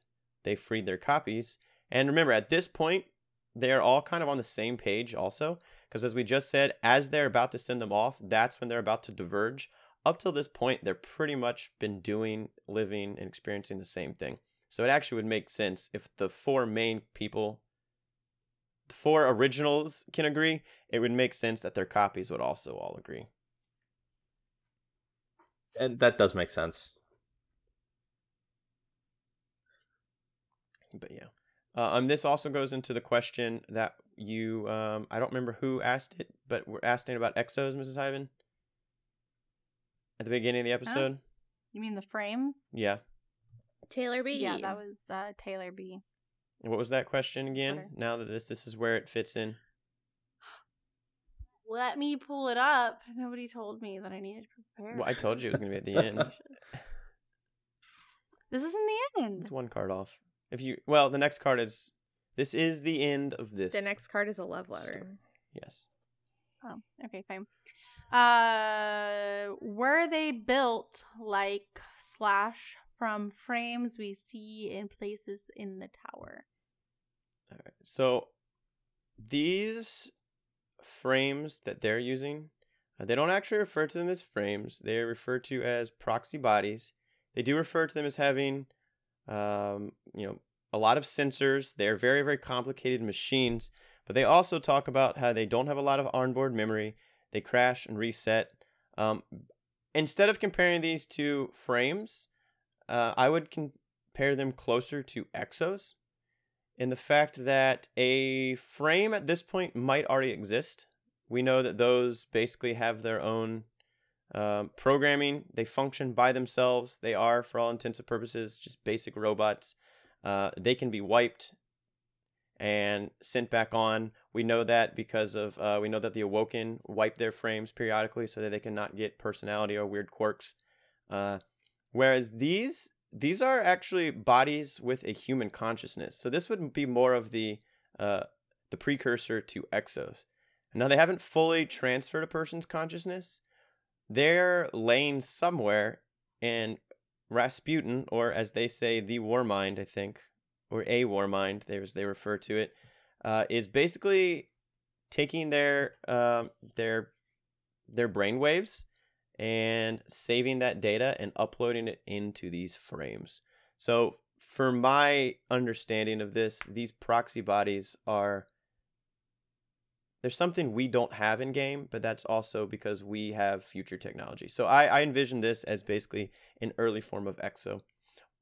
they freed their copies. And remember, at this point, they are all kind of on the same page also, because as we just said, as they're about to send them off, that's when they're about to diverge. Up till this point, they're pretty much been doing, living, and experiencing the same thing. So it actually would make sense if the four main people, the four originals can agree, it would make sense that their copies would also all agree. and that does make sense. But yeah. Uh, um, this also goes into the question that you, um, I don't remember who asked it, but we're asking about exos, Mrs. Hyven, at the beginning of the episode. You mean the frames? Yeah. Taylor B. Yeah, that was uh, Taylor B. What was that question again? Twitter. Now that this this is where it fits in. [GASPS] Let me pull it up. Nobody told me that I needed to prepare. Well, I told you it was going to be at the [LAUGHS] end. This is in the end. It's one card off. If you well, the next card is this is the end of this. The next card is a love letter. Yes. Oh, okay, fine. Uh, were they built like slash from frames we see in places in the tower? All right. So these frames that they're using, uh, they don't actually refer to them as frames. They are referred to as proxy bodies. They do refer to them as having, um, you know, a lot of sensors. They're very, very complicated machines. But they also talk about how they don't have a lot of onboard memory. They crash and reset. Um, instead of comparing these to frames, uh, I would compare them closer to exos in the fact that a frame at this point might already exist. We know that those basically have their own um, programming. They function by themselves. They are, for all intents and purposes, just basic robots. Uh, they can be wiped and sent back on. We know that because of uh, we know that the Awoken wipe their frames periodically so that they cannot get personality or weird quirks. Uh, whereas these these are actually bodies with a human consciousness. So this would be more of the uh, the precursor to exos. Now they haven't fully transferred a person's consciousness. They're laying somewhere, and Rasputin, or as they say, the War Mind, I think, or a War Mind, they they refer to it, uh, is basically taking their um, their their brain waves and saving that data and uploading it into these frames. So, for my understanding of this, these proxy bodies are there's something we don't have in game, but that's also because we have future technology. So I, I envision this as basically an early form of EXO,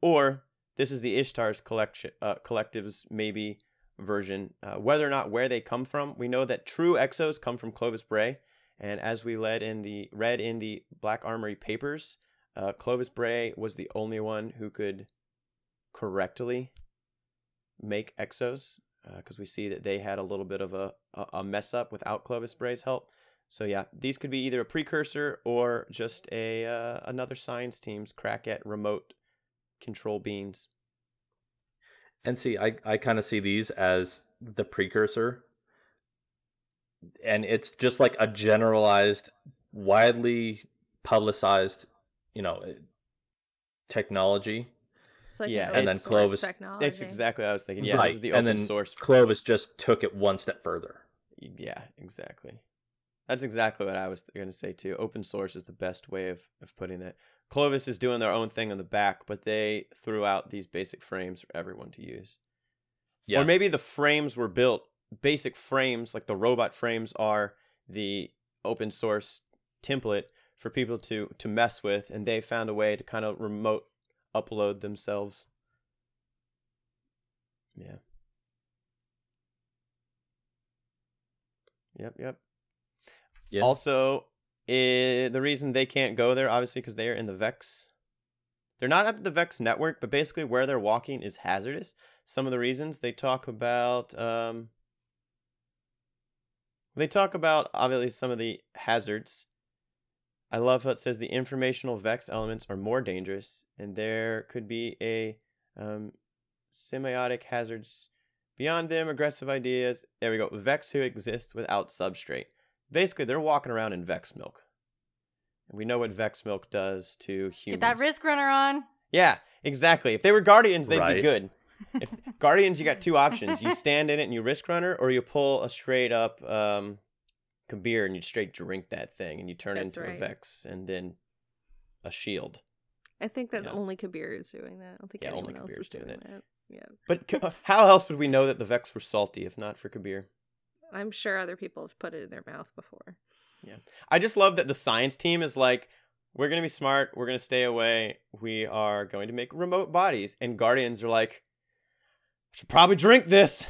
or this is the Ishtar's collection uh, collective's maybe version. Uh, whether or not where they come from, we know that true exos come from Clovis Bray, and as we led in the read in the Black Armory papers, uh, Clovis Bray was the only one who could correctly make exos because uh, we see that they had a little bit of a, a mess up without Clovis Bray's help. So yeah, these could be either a precursor or just a uh, another science team's crack at remote control beings. And see, I, I kind of see these as the precursor. And it's just like a generalized, widely publicized, you know, technology. So like Yeah, an and then Clovis- technology. That's exactly what I was thinking. Yeah, right. this is the and then source. Clovis just took it one step further. Yeah, exactly. That's exactly what I was going to say too. Open source is the best way of, of putting it. Clovis is doing their own thing on the back, but they threw out these basic frames for everyone to use. Yeah. Or maybe the frames were built, basic frames, like the robot frames are the open source template for people to to mess with and they found a way to kind of remote upload themselves. Yeah. Yep, yep. Yeah. Also, eh, the reason they can't go there, obviously, because they are in the Vex. They're not up the Vex network, but basically where they're walking is hazardous. Some of the reasons they talk about, um, they talk about obviously some of the hazards. I love how it says the informational Vex elements are more dangerous, and there could be a um, semiotic hazards beyond them, aggressive ideas. There we go. Vex who exist without substrate basically they're walking around in Vex milk. And we know what Vex milk does to humans. Get that risk runner on. Yeah, exactly. If they were Guardians, they'd be good. If [LAUGHS] Guardians, you got two options: you [LAUGHS] stand in it and you risk runner, or you pull a straight up um, Kabir and you straight drink that thing and you turn That's into a. Vex and then a shield. I think that only Kabir is doing that. I don't think Yeah, anyone else is doing doing that. Yeah. But [LAUGHS] how else would we know that the Vex were salty if not for Kabir? I'm sure other people have put it in their mouth before. Yeah. I just love that the science team is like, we're gonna be smart, we're gonna stay away, we are going to make remote bodies, and Guardians are like, I should probably drink this.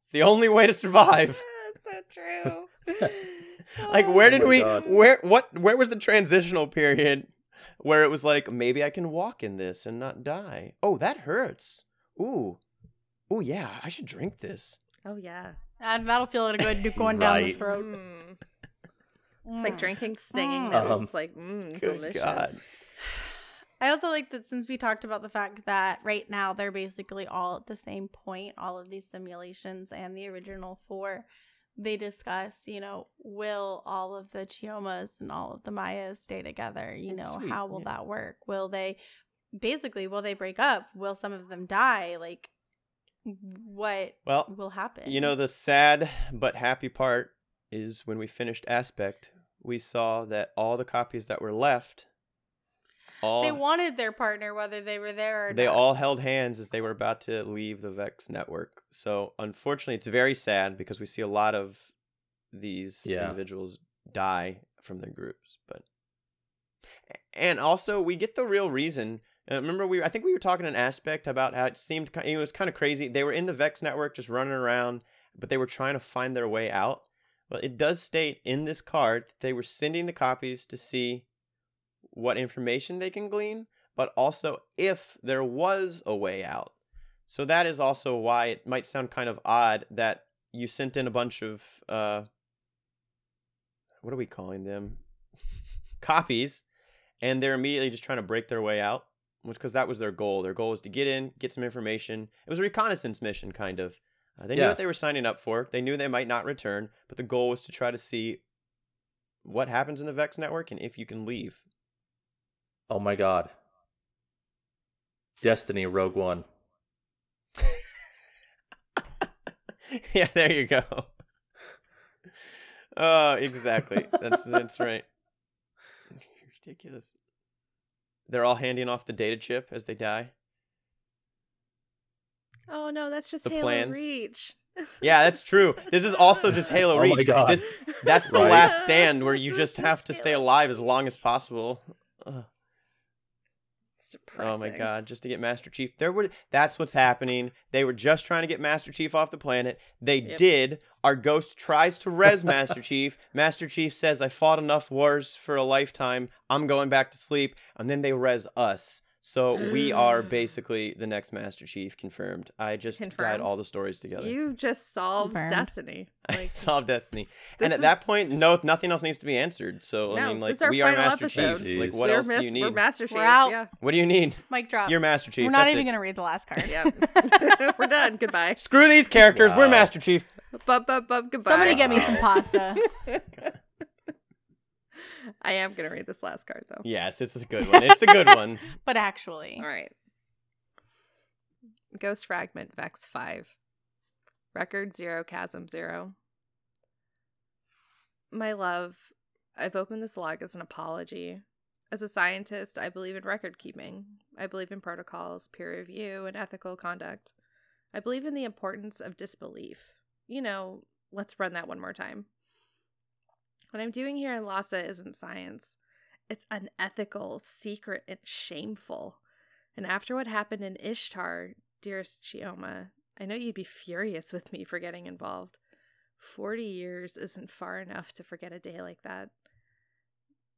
It's the only way to survive. [LAUGHS] That's so true. [LAUGHS] like, where did my we? God. Where what? Where was the transitional period where it was like, maybe I can walk in this and not die? Oh, that hurts. Ooh, ooh, yeah, I should drink this. Oh yeah. And that'll feel like a good going down the throat. Mm. It's like drinking stinging Mm. nettles. Um, It's like mm, Good delicious. God. [SIGHS] I also like that since we talked about the fact that right now they're basically all at the same point, all of these simulations and the original four, they discuss, you know, will all of the Chiomas and all of the Mayas stay together? You That's know, sweet, how will yeah. that work? Will they basically will they break up? Will some of them die? Like what Well, will happen? You know, the sad but happy part is when we finished Aspect, we saw that all the copies that were left all they wanted their partner whether they were there or they not. all held hands as they were about to leave the Vex network. So unfortunately, it's very sad because we see a lot of these Yeah. individuals die from their groups. But and also we get the real reason. Uh, remember, we I think we were talking an aspect about how it seemed it was kind of crazy. They were in the Vex network, just running around, but they were trying to find their way out. Well, it does state in this card that they were sending the copies to see what information they can glean, but also if there was a way out. So that is also why it might sound kind of odd that you sent in a bunch of uh what are we calling them? [LAUGHS] copies and they're immediately just trying to break their way out which because that was their goal. Their goal was to get in, get some information. It was a reconnaissance mission kind of. Uh, they knew what they were signing up for. They knew they might not return, but the goal was to try to see what happens in the Vex network and if you can leave. Oh my god. Destiny Rogue One. [LAUGHS] yeah, there you go. Oh, exactly. That's that's right. Ridiculous. They're all handing off the data chip as they die. Oh no, that's just The Halo plans. Reach. Yeah, that's true. This is also just Halo Oh my Reach. God. This, that's the Right. last stand where [LAUGHS] you just have to stay alive as long as possible. Depressing. Oh my god, just to get Master Chief. There were that's what's happening. They were just trying to get Master Chief off the planet. They Yep. did. Our ghost tries to res Master Chief. Master Chief says, I fought enough wars for a lifetime. I'm going back to sleep. And then they res us. So we are mm. basically the next Master Chief confirmed. I just tied all the stories together. You just solved Confirmed. Destiny. [LAUGHS] I Like solved Destiny. And this at that is- point, no nothing else needs to be answered. So I No, mean this like is our we are final Master episode. Chief. Like what we're else Miss- do you We're need? Master Chief. We're out. Yeah. What do you need? Mic drop. You're Master Chief. We're not That's even it. gonna read the last card. Yep. [LAUGHS] [LAUGHS] we're done. Goodbye. Screw these characters. We're Wow. Master Chief. Bub bub bub. Goodbye. Somebody get me some pasta. I am gonna read this last card though. Yes, it's a good one. It's a good one. [LAUGHS] but actually, All right. Ghost Fragment Vex 5. Record 0 Chasm 0. My love, I've opened this log as an apology. As a scientist, I believe in record keeping. I believe in protocols, peer review, and ethical conduct. I believe in the importance of disbelief. You know, let's run that one more time. What I'm doing here in Lhasa isn't science. It's unethical, secret, and shameful. And after what happened in Ishtar, dearest Chioma, I know you'd be furious with me for getting involved. Forty years isn't far enough to forget a day like that.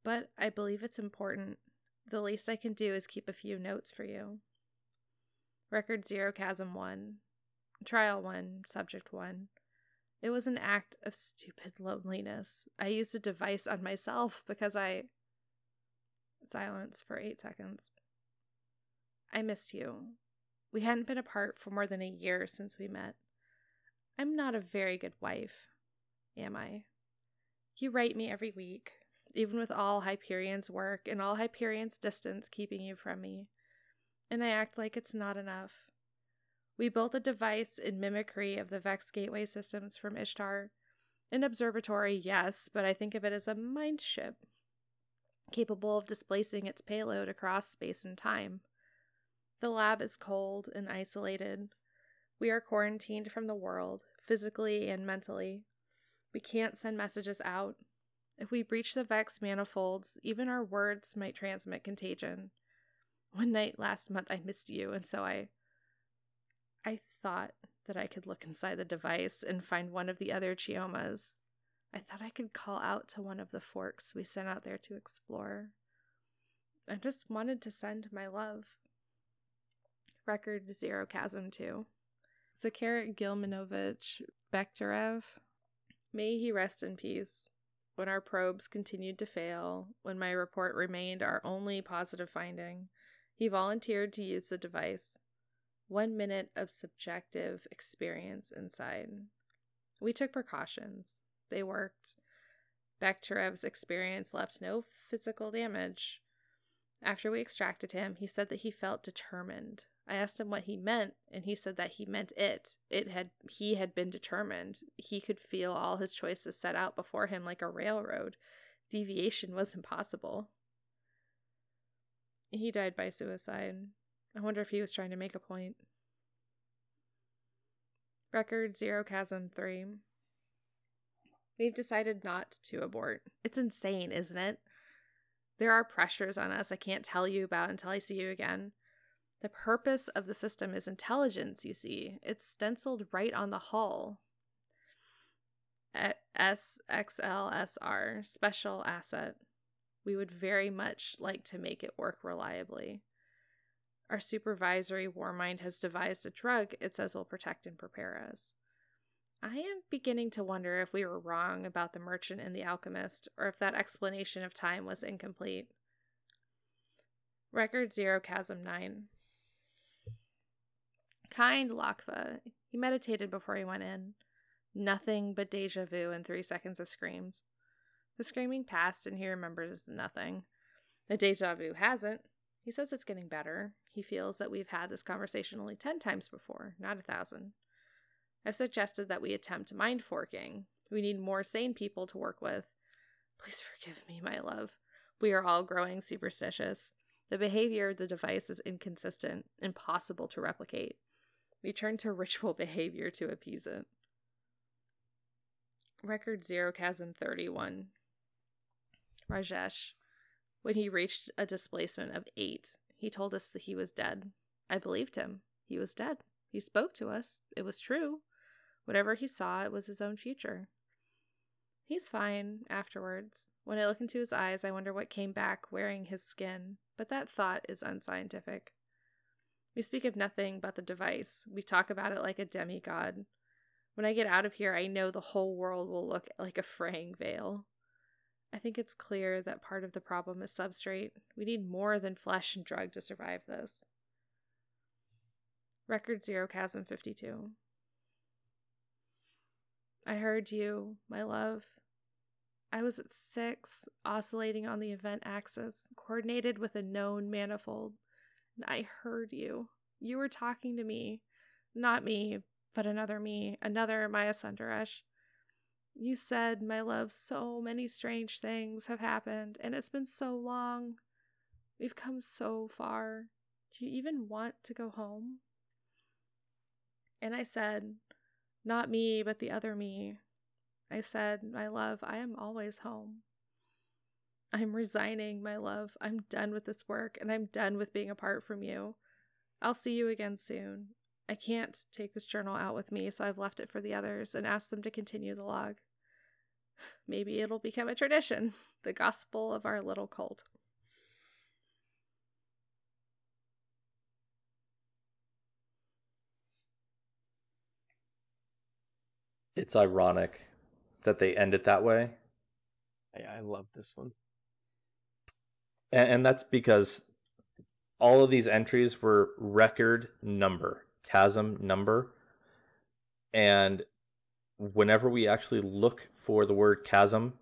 But I believe it's important. The least I can do is keep a few notes for you. Record 0, Chasm 1. Trial 1, Subject 1. It was an act of stupid loneliness. I used a device on myself because I. Silence for eight seconds. I missed you. We hadn't been apart for more than a year since we met. I'm not a very good wife, am I? You write me every week, even with all Hyperion's work and all Hyperion's distance keeping you from me. And I act like it's not enough. We built a device in mimicry of the Vex gateway systems from Ishtar. An observatory, yes, but I think of it as a mind ship, capable of displacing its payload across space and time. The lab is cold and isolated. We are quarantined from the world, physically and mentally. We can't send messages out. If we breach the Vex manifolds, even our words might transmit contagion. One night last month, I missed you, and so I. Thought that I could look inside the device and find one of the other Chiomas. I thought I could call out to one of the forks we sent out there to explore. I just wanted to send my love. Record Zero Chasm 2. Zakhar Gilmanovich Bekhterev. May he rest in peace. When our probes continued to fail, when my report remained our only positive finding, he volunteered to use the device. One minute of subjective experience inside. We took precautions. They worked. Bekhterev's experience left no physical damage. After we extracted him, he said that he felt determined. I asked him what he meant, and he said that he meant it. It had he had been determined. He could feel all his choices set out before him like a railroad. Deviation was impossible. He died by suicide. I wonder if he was trying to make a point. Record Zero Chasm 3. We've decided not to abort. It's insane, isn't it? There are pressures on us I can't tell you about until I see you again. The purpose of the system is intelligence, you see. It's stenciled right on the hull. SXLSR, special asset. We would very much like to make it work reliably. Our supervisory war mind has devised a drug it says will protect and prepare us. I am beginning to wonder if we were wrong about the merchant and the alchemist, or if that explanation of time was incomplete. Record Zero Chasm 9. Kind Lakva. He meditated before he went in. Nothing but deja vu and three seconds of screams. The screaming passed and he remembers nothing. The deja vu hasn't. He says it's getting better. He feels that we've had this conversation only ten times before, not a thousand. I've suggested that we attempt mind forking. We need more sane people to work with. Please forgive me, my love. We are all growing superstitious. The behavior of the device is inconsistent, impossible to replicate. We turn to [LAUGHS] ritual behavior to appease it. Record Zero Chasm 31. Rajesh. When he reached a displacement of eight, he told us that he was dead. I believed him. He was dead. He spoke to us. It was true. Whatever he saw, it was his own future. He's fine afterwards. When I look into his eyes, I wonder what came back wearing his skin, but that thought is unscientific. We speak of nothing but the device. We talk about it like a demigod. When I get out of here, I know the whole world will look like a fraying veil. I think it's clear that part of the problem is substrate. We need more than flesh and drug to survive this. Record Zero Chasm 52. I heard you, my love. I was at six, oscillating on the event axis, coordinated with a known manifold, and I heard you. You were talking to me. Not me, but another me, another Maya Sundaresh. You said, my love, so many strange things have happened, and it's been so long. We've come so far. Do you even want to go home? And I said, not me, but the other me. I said, My love, I am always home. I'm resigning, my love. I'm done with this work and I'm done with being apart from you. I'll see you again soon. I can't take this journal out with me, so I've left it for the others and asked them to continue the log. Maybe it'll become a tradition, [LAUGHS] the gospel of our little cult. It's ironic that they end it that way. I, I love this one. And, and that's because all of these entries were record number, chasm number. And whenever we actually look for the word chasm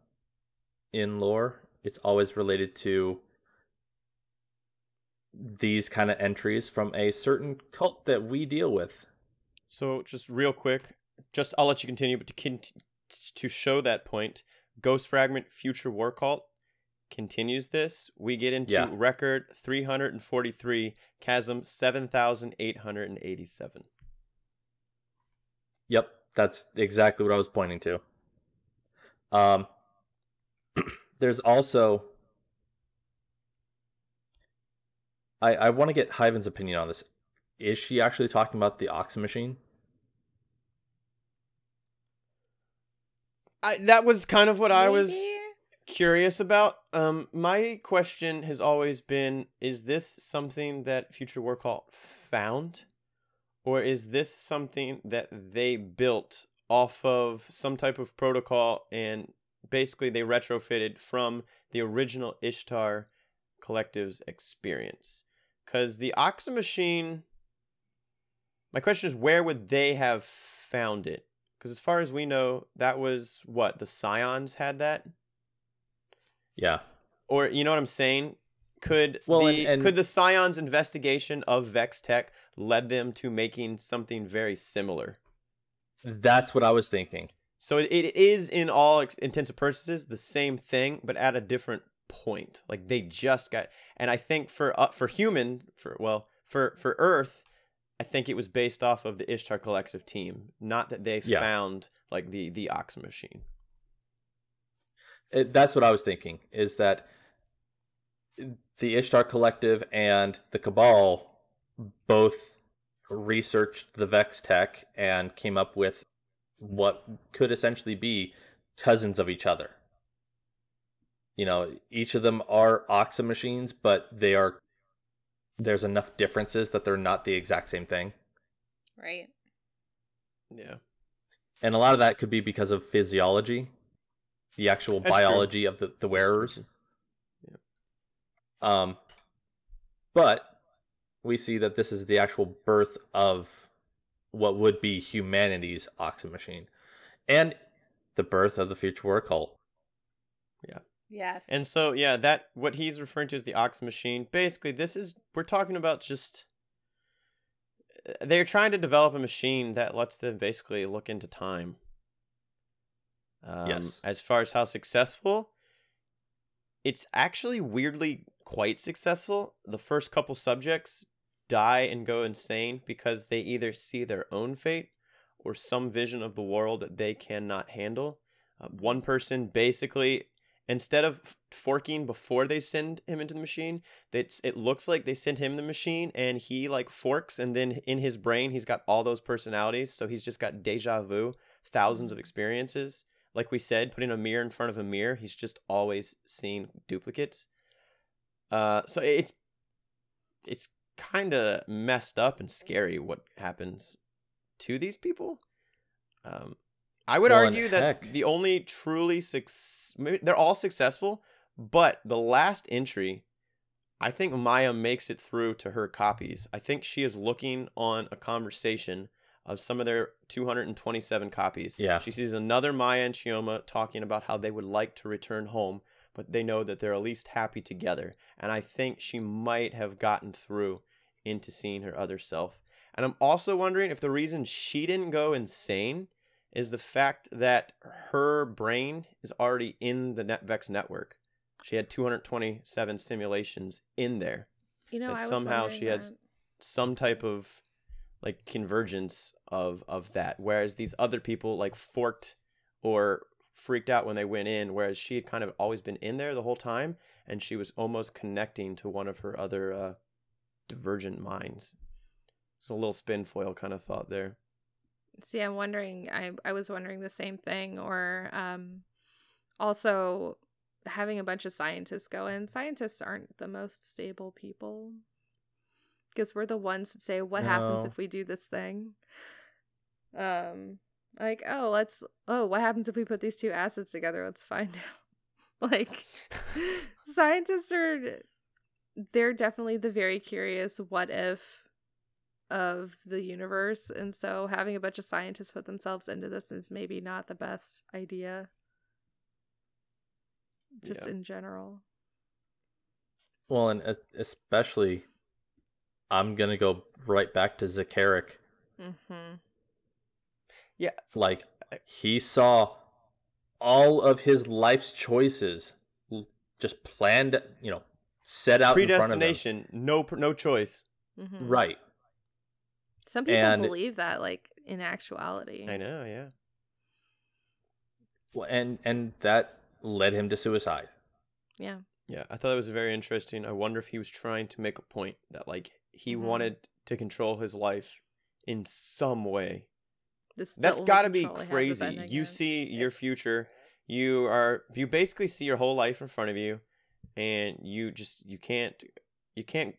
in lore, it's always related to these kind of entries from a certain cult that we deal with. So just real quick, just I'll let you continue, but to cont- to show that point, Ghost Fragment Future War Cult continues this. We get into Yeah. record 343, Chasm 7887. Yep, that's exactly what I was pointing to. Um, [CLEARS THROAT] there's also I I want to get Hyven's opinion on this. Is she actually talking about the Ox machine? I, that was kind of what I was curious about. Um, my question has always been: Is this something that Future War Cult found, or is this something that they built off of some type of protocol and basically they retrofitted from the original Ishtar Collective's experience? Because the Oxa machine, my question is, where would they have found it? Because as far as we know, that was what the Scions had that, Yeah. or you know what I'm saying? Could Well, the and- and- could the Scions investigation of Vex Tech led them to making something very similar? That's what I was thinking. So it, it is, in all ex- intents and purposes, the same thing, but at a different point. Like they just got, and I think for uh, for human for well for for Earth, I think it was based off of the Ishtar Collective team, not that they Yeah. found like the the Ox machine. It, that's what I was thinking. Is that the Ishtar Collective and the Cabal both researched the Vex tech and came up with what could essentially be cousins of each other. You know, each of them are Oxa machines, but they are there's enough differences that they're not the exact same thing. Right. Yeah. And a lot of that could be because of physiology, the actual That's true. biology of the, the wearers. Yeah. Um, but we see that this is the actual birth of what would be humanity's Oxa machine, and the birth of the future war cult. Yeah. Yes. And so yeah, that what he's referring to as the Ox machine. Basically, this is we're talking about just they're trying to develop a machine that lets them basically look into time. Um, Yes. As far as how successful, it's actually weirdly quite successful. The first couple subjects die and go insane because they either see their own fate or some vision of the world that they cannot handle. Uh, one person basically, instead of forking before they send him into the machine, it's, it looks like they send him the machine and he like forks and then in his brain he's got all those personalities. So he's just got deja vu, thousands of experiences. Like we said, putting a mirror in front of a mirror, he's just always seeing duplicates. Uh, so it's it's kind of messed up and scary what happens to these people. Um, I would Well, argue that heck- the only truly suc maybe they're all successful, but the last entry, I think Maya makes it through to her copies. I think she is looking on a conversation of some of their 227 copies. Yeah. She sees another Maya and Chioma talking about how they would like to return home, but they know that they're at least happy together. And I think she might have gotten through into seeing her other self. And I'm also wondering if the reason she didn't go insane is the fact that her brain is already in the NetVex network. She had 227 simulations in there. you know, that I was somehow she had that. Some type of like convergence of of that whereas these other people like forked or freaked out when they went in whereas she had kind of always been in there the whole time and she was almost connecting to one of her other uh divergent minds it's a little spin foil kind of thought there See, I'm wondering. I I was wondering the same thing, or um, also having a bunch of scientists go in. Scientists aren't the most stable people because we're the ones that say, "What happens if we do this thing?" Um, like, oh, let's. Oh, what happens if we put these two acids together? Let's find [LAUGHS] out. like, [LAUGHS] scientists are. They're definitely the very curious. What if? of the universe and so having a bunch of scientists put themselves into this is maybe not the best idea just Yeah. in general Well, and especially, I'm gonna go right back to Zakaric. mm-hmm. Like he saw all of his life's choices just planned, you know, set out in front of him. predestination no no choice Mm-hmm. Right. some people And- believe that like in actuality i know yeah Well, And and that led him to suicide. yeah Yeah, I thought that was very interesting. I wonder if he was trying to make a point that like he Mhm. wanted to control his life in some way. This That's got to be crazy. You see your it's- future. You are you basically see your whole life in front of you and you just you can't you can't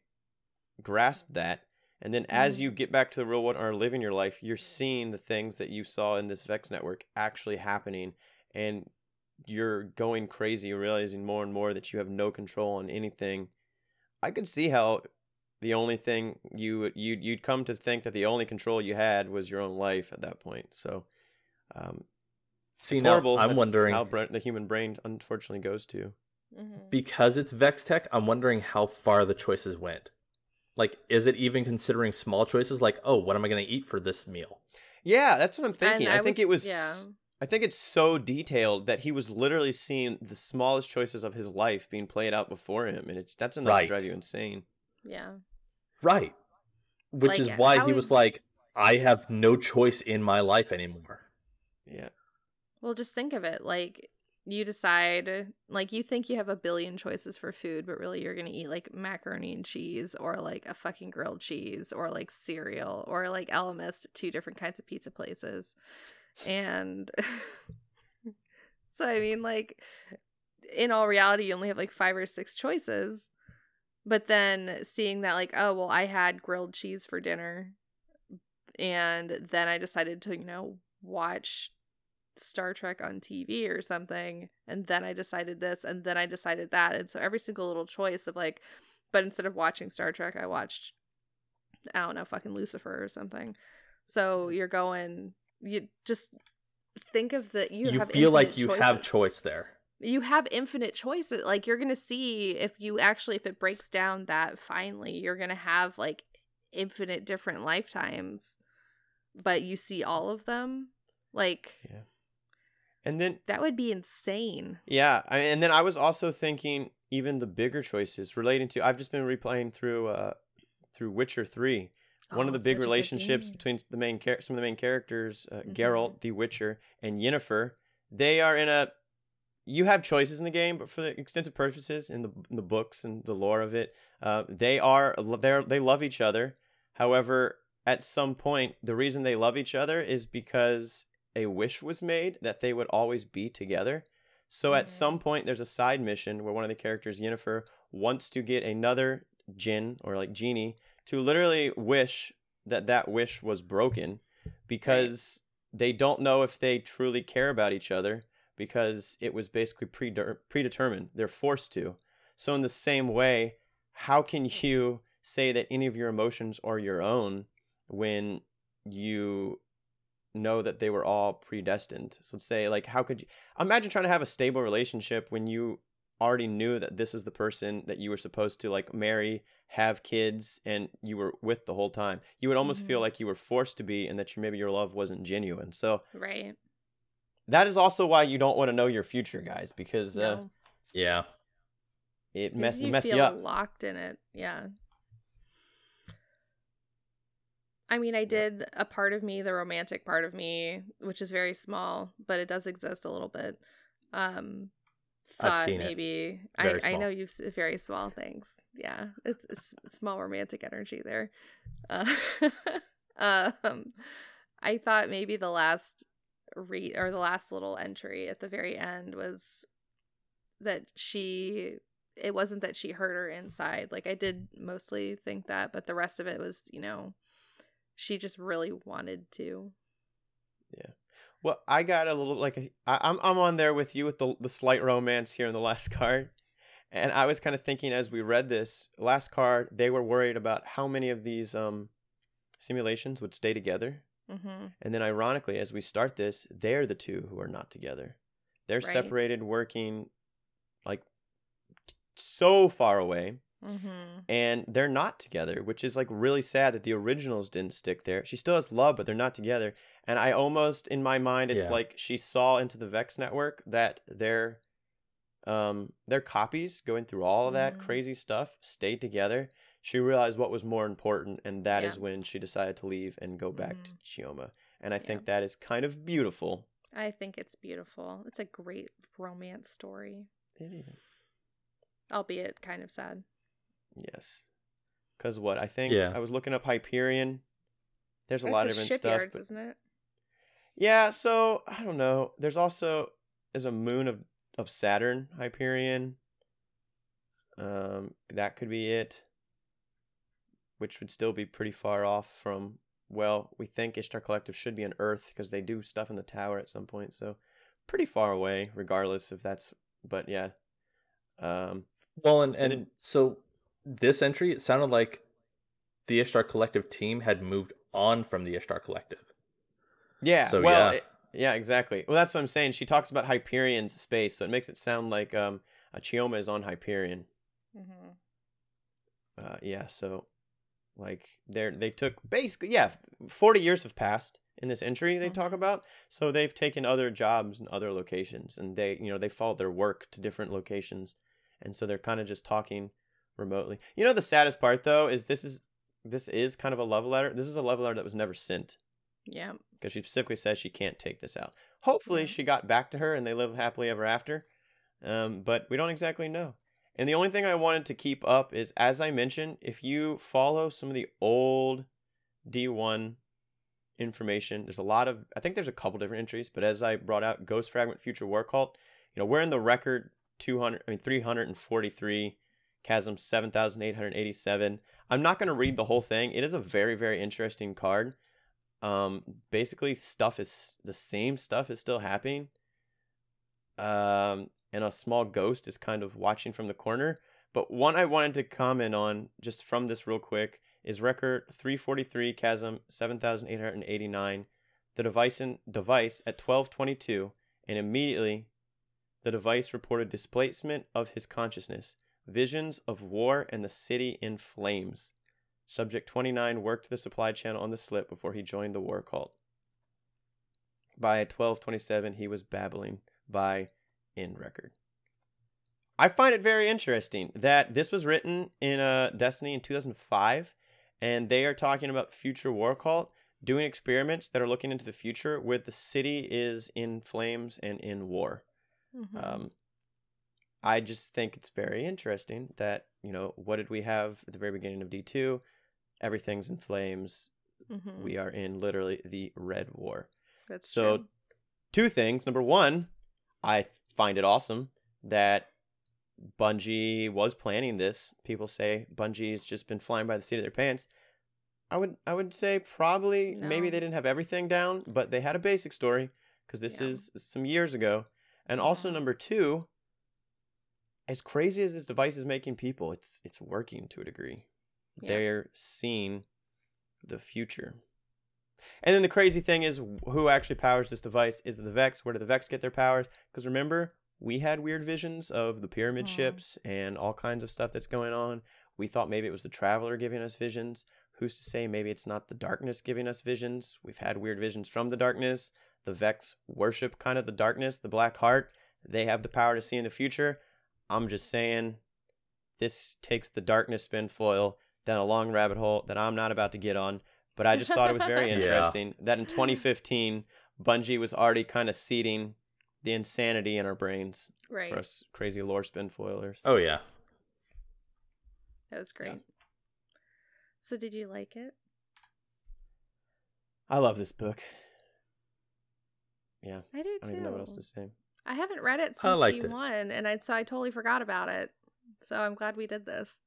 grasp that. And then as Mhm. you get back to the real world and are living your life, you're seeing the things that you saw in this Vex network actually happening and you're going crazy, realizing more and more that you have no control on anything. I could see how the only thing you you you'd come to think that the only control you had was your own life at that point. So, um, See, it's now horrible. I'm That's wondering how bra- the human brain unfortunately goes to. Mhm. because it's Vex Tech. I'm wondering how far the choices went. Like, is it even considering small choices? Like, oh, what am I going to eat for this meal? Yeah, that's what I'm thinking. And I, think was- it was. yeah I think it's so detailed that he was literally seeing the smallest choices of his life being played out before him, and it's that's enough Right. to drive you insane. Yeah. Right. Which Like, is why how he is- was like, I have no choice in my life anymore. Yeah, Well, just think of it. Like, you decide, like, you think you have a billion choices for food, but really you're going to eat, like, macaroni and cheese or, like, a fucking grilled cheese or, like, cereal or, like, Elemist, two different kinds of pizza places. And [LAUGHS] so, I mean, like, in all reality, you only have, like, five or six choices. But then seeing that, like, oh, well, I had grilled cheese for dinner. And then I decided to, you know, watch Star Trek on TV or something, and then I decided this, and then I decided that, and so every single little choice of like, but instead of watching Star Trek, I watched, I don't know, fucking Lucifer or something. So you're going, you just think of the you, You, feel like you have choice there. You have infinite choices. Like you're gonna see if you actually if it breaks down that finally you're gonna have like infinite different lifetimes, but you see all of them. Like yeah and then that would be insane. Yeah, I and then I was also thinking even the bigger choices relating to. I've just been replaying through uh through Witcher Three. One of Oh, the big such a good relationships between the main char- some of the main characters, uh, Mhm. Geralt, the Witcher, and Yennefer. They are in a. You have choices in the game, but for the extensive purposes in the in the books and the lore of it, uh, they are they they love each other. However, at some point, the reason they love each other is because a wish was made that they would always be together. So at Mhm. some point, there's a side mission where one of the characters, Yennefer, wants to get another Jinn or like genie to literally wish that that wish was broken because they don't know if they truly care about each other because it was basically predetermined. They're forced to. So, in the same way, how can [LAUGHS] you say that any of your emotions are your own when you know that they were all predestined? So, let's say, like, how could you imagine trying to have a stable relationship when you already knew that this is the person that you were supposed to like marry, have kids, and you were with the whole time? You would almost feel Mhm. like you were forced to be and that your, maybe your love wasn't genuine. So, Right. That is also why you don't want to know your future, guys, because uh, Yeah. it mess you mess feel you up. locked in it. Yeah. I mean, I did a part of me, the romantic part of me, which is very small, but it does exist a little bit. Um, I've thought seen it. maybe Very I I know you've s- very small things. Yeah, it's, it's small romantic energy there. Uh, [LAUGHS] um, I thought maybe the last read or the last little entry at the very end was that she it wasn't that she hurt her inside. Like i did mostly think that but the rest of it was you know she just really wanted to. Yeah. Well, I got a little like I, I'm I'm on there with you with the the slight romance here in the last [LAUGHS] card, and I was kind of thinking as we read this last card, they were worried about how many of these um simulations would stay together, mm-hmm. and then ironically, as we start this, they're the two who are not together. They're Right. separated, working like so far away. Mm-hmm. and they're not together, which is like really sad that the originals didn't stick there. She still has love, but they're not together. And I almost, in my mind, it's Yeah. like she saw into the Vex network that their um their copies going through all of that Mhm. crazy stuff stayed together. She realized what was more important, and that is Yeah. when she decided to leave and go back to Mhm. Chioma. And I Yeah. think that is kind of beautiful. i think it's beautiful it's a great romance story It is. albeit kind of sad Yes. Cause what I think Yeah. I was looking up Hyperion. There's a That's lot the of different stuff. but- isn't it Yeah, so I don't know. There's also there's a moon of of Saturn, Hyperion. Um, that could be it. Which would still be pretty far off from. Well, we think Ishtar Collective should be on Earth because they do stuff in the tower at some point. So pretty far away, regardless if that's. But yeah. Um. Well, and, And and then- so this entry, it sounded like the Ishtar Collective team had moved on from the Ishtar Collective. Yeah. So, well. yeah. it- yeah. Exactly. Well, that's what I'm saying. She talks about Hyperion's space, so it makes it sound like um, a Chioma is on Hyperion. mm-hmm. uh, yeah, so Like they're they took basically yeah, forty years have passed in this entry they talk about. So they've taken other jobs in other locations, and they you know they followed their work to different locations, and so they're kind of just talking remotely. You know the saddest part though is this is this is kind of a love letter. This is a love letter that was never sent Yeah. because she specifically says she can't take this out. Hopefully, Yeah. she got back to her and they live happily ever after. Um, but we don't exactly know. And the only thing I wanted to keep up is, as I mentioned, if you follow some of the old D1 information, there's a lot of, I think there's a couple different entries, but as I brought out, Ghost Fragment Future War Cult, you know, we're in the record 200, I mean, 343, Chasm 7,887. I'm not going to read the whole thing. It is a very, very interesting card um basically stuff is the same stuff is still happening um and a small ghost is kind of watching from the corner. But one i wanted to comment on just from this real quick is record 343 chasm 7889 the device in device at 1222 and immediately the device reported displacement of his consciousness visions of war and the city in flames. Subject 29 worked the supply channel on the slip before he joined the war cult. By 1227, he was babbling by end record. I find it very interesting that this was written in uh, Destiny in 2005, and they are talking about future war cult doing experiments that are looking into the future where the city is in flames and in war. Mhm. Um, I just think it's very interesting that, you know, what did we have at the very beginning of D2? Everything's in flames. Mhm. We are in literally the Red War. That's So, true. two things. Number one, I find it awesome that Bungie was planning this. People say Bungie's just been flying by the seat of their pants. I would I would say probably maybe they didn't have everything down, but they had a basic story because this Yeah. is some years ago. And also Mhm. number two, as crazy as this device is making people, it's it's working to a degree. Yeah. They're seeing the future. And then the crazy thing is, who actually powers this device? Is it the Vex? Where do the Vex get their powers? Because remember, we had weird visions of the pyramid Mhm. ships and all kinds of stuff that's going on. We thought maybe it was the Traveler giving us visions. Who's to say maybe it's not the darkness giving us visions? We've had weird visions from the darkness. The Vex worship kind of the darkness, the black heart. They have the power to see in the future. I'm just saying, this takes the darkness spin foil down a long rabbit hole that I'm not about to get on. But I just thought it was very [LAUGHS] Yeah. interesting that in 2015, Bungie was already kind of seeding the insanity in our brains right. for us crazy lore spin foilers. Oh yeah. That was great. So did you like it? I love this book. Yeah, I do I too. don't even know what else to say. I haven't read it since I liked. D1, and I so I totally forgot about it. So I'm glad we did this.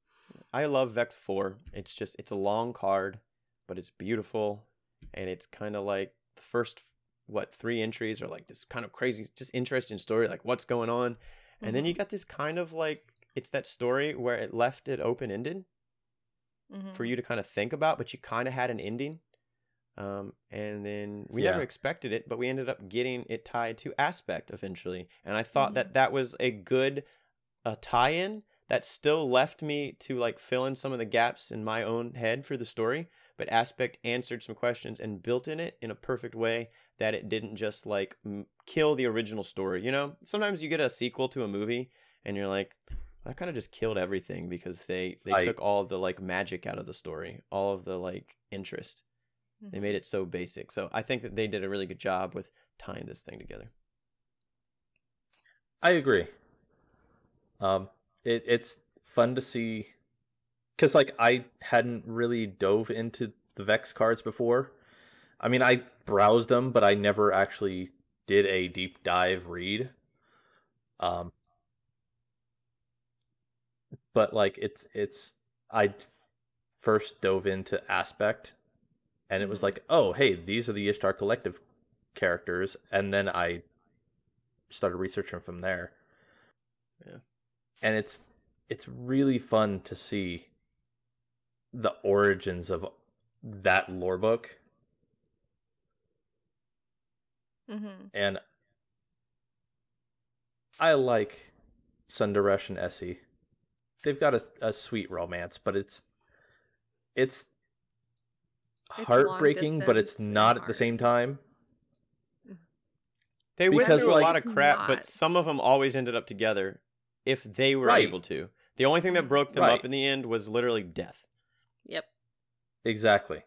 I love Vex 4. It's just, it's a long card, but it's beautiful. And it's kind of like the first, what, three entries are like this kind of crazy, just interesting story, like what's going on. And then you got this kind of like, it's that story where it left it open ended Mhm. for you to kind of think about, but you kind of had an ending. Um, and then we Yeah. never expected it, but we ended up getting it tied to Aspect eventually. And I thought Mhm. that that was a good uh, tie-in that still left me to like fill in some of the gaps in my own head for the story. But Aspect answered some questions and built in it in a perfect way that it didn't just like m- kill the original story. You know, sometimes you get a sequel to a movie and you're like, that kind of just killed everything because they they I- took all the like magic out of the story, all of the like interest. They Mhm. made it so basic. So I think that they did a really good job with tying this thing together. I agree. Um, it it's fun to see because like I hadn't really dove into the Vex cards before. I mean, I browsed them, but I never actually did a deep dive read. Um, but like it's it's I first dove into Aspect, and it was like, oh hey, these are the Ishtar Collective characters, and then I started researching from there. Yeah. And it's it's really fun to see the origins of that lore book Mhm. and I like Sundaresh and Esi. They've got a, a sweet romance, but it's it's long heartbreaking, but it's not at the same time. They went Because, through like- a lot of crap, not. but some of them always ended up together if they were Right. able to. The only thing that broke them Right. up in the end was literally death. Yep. Exactly.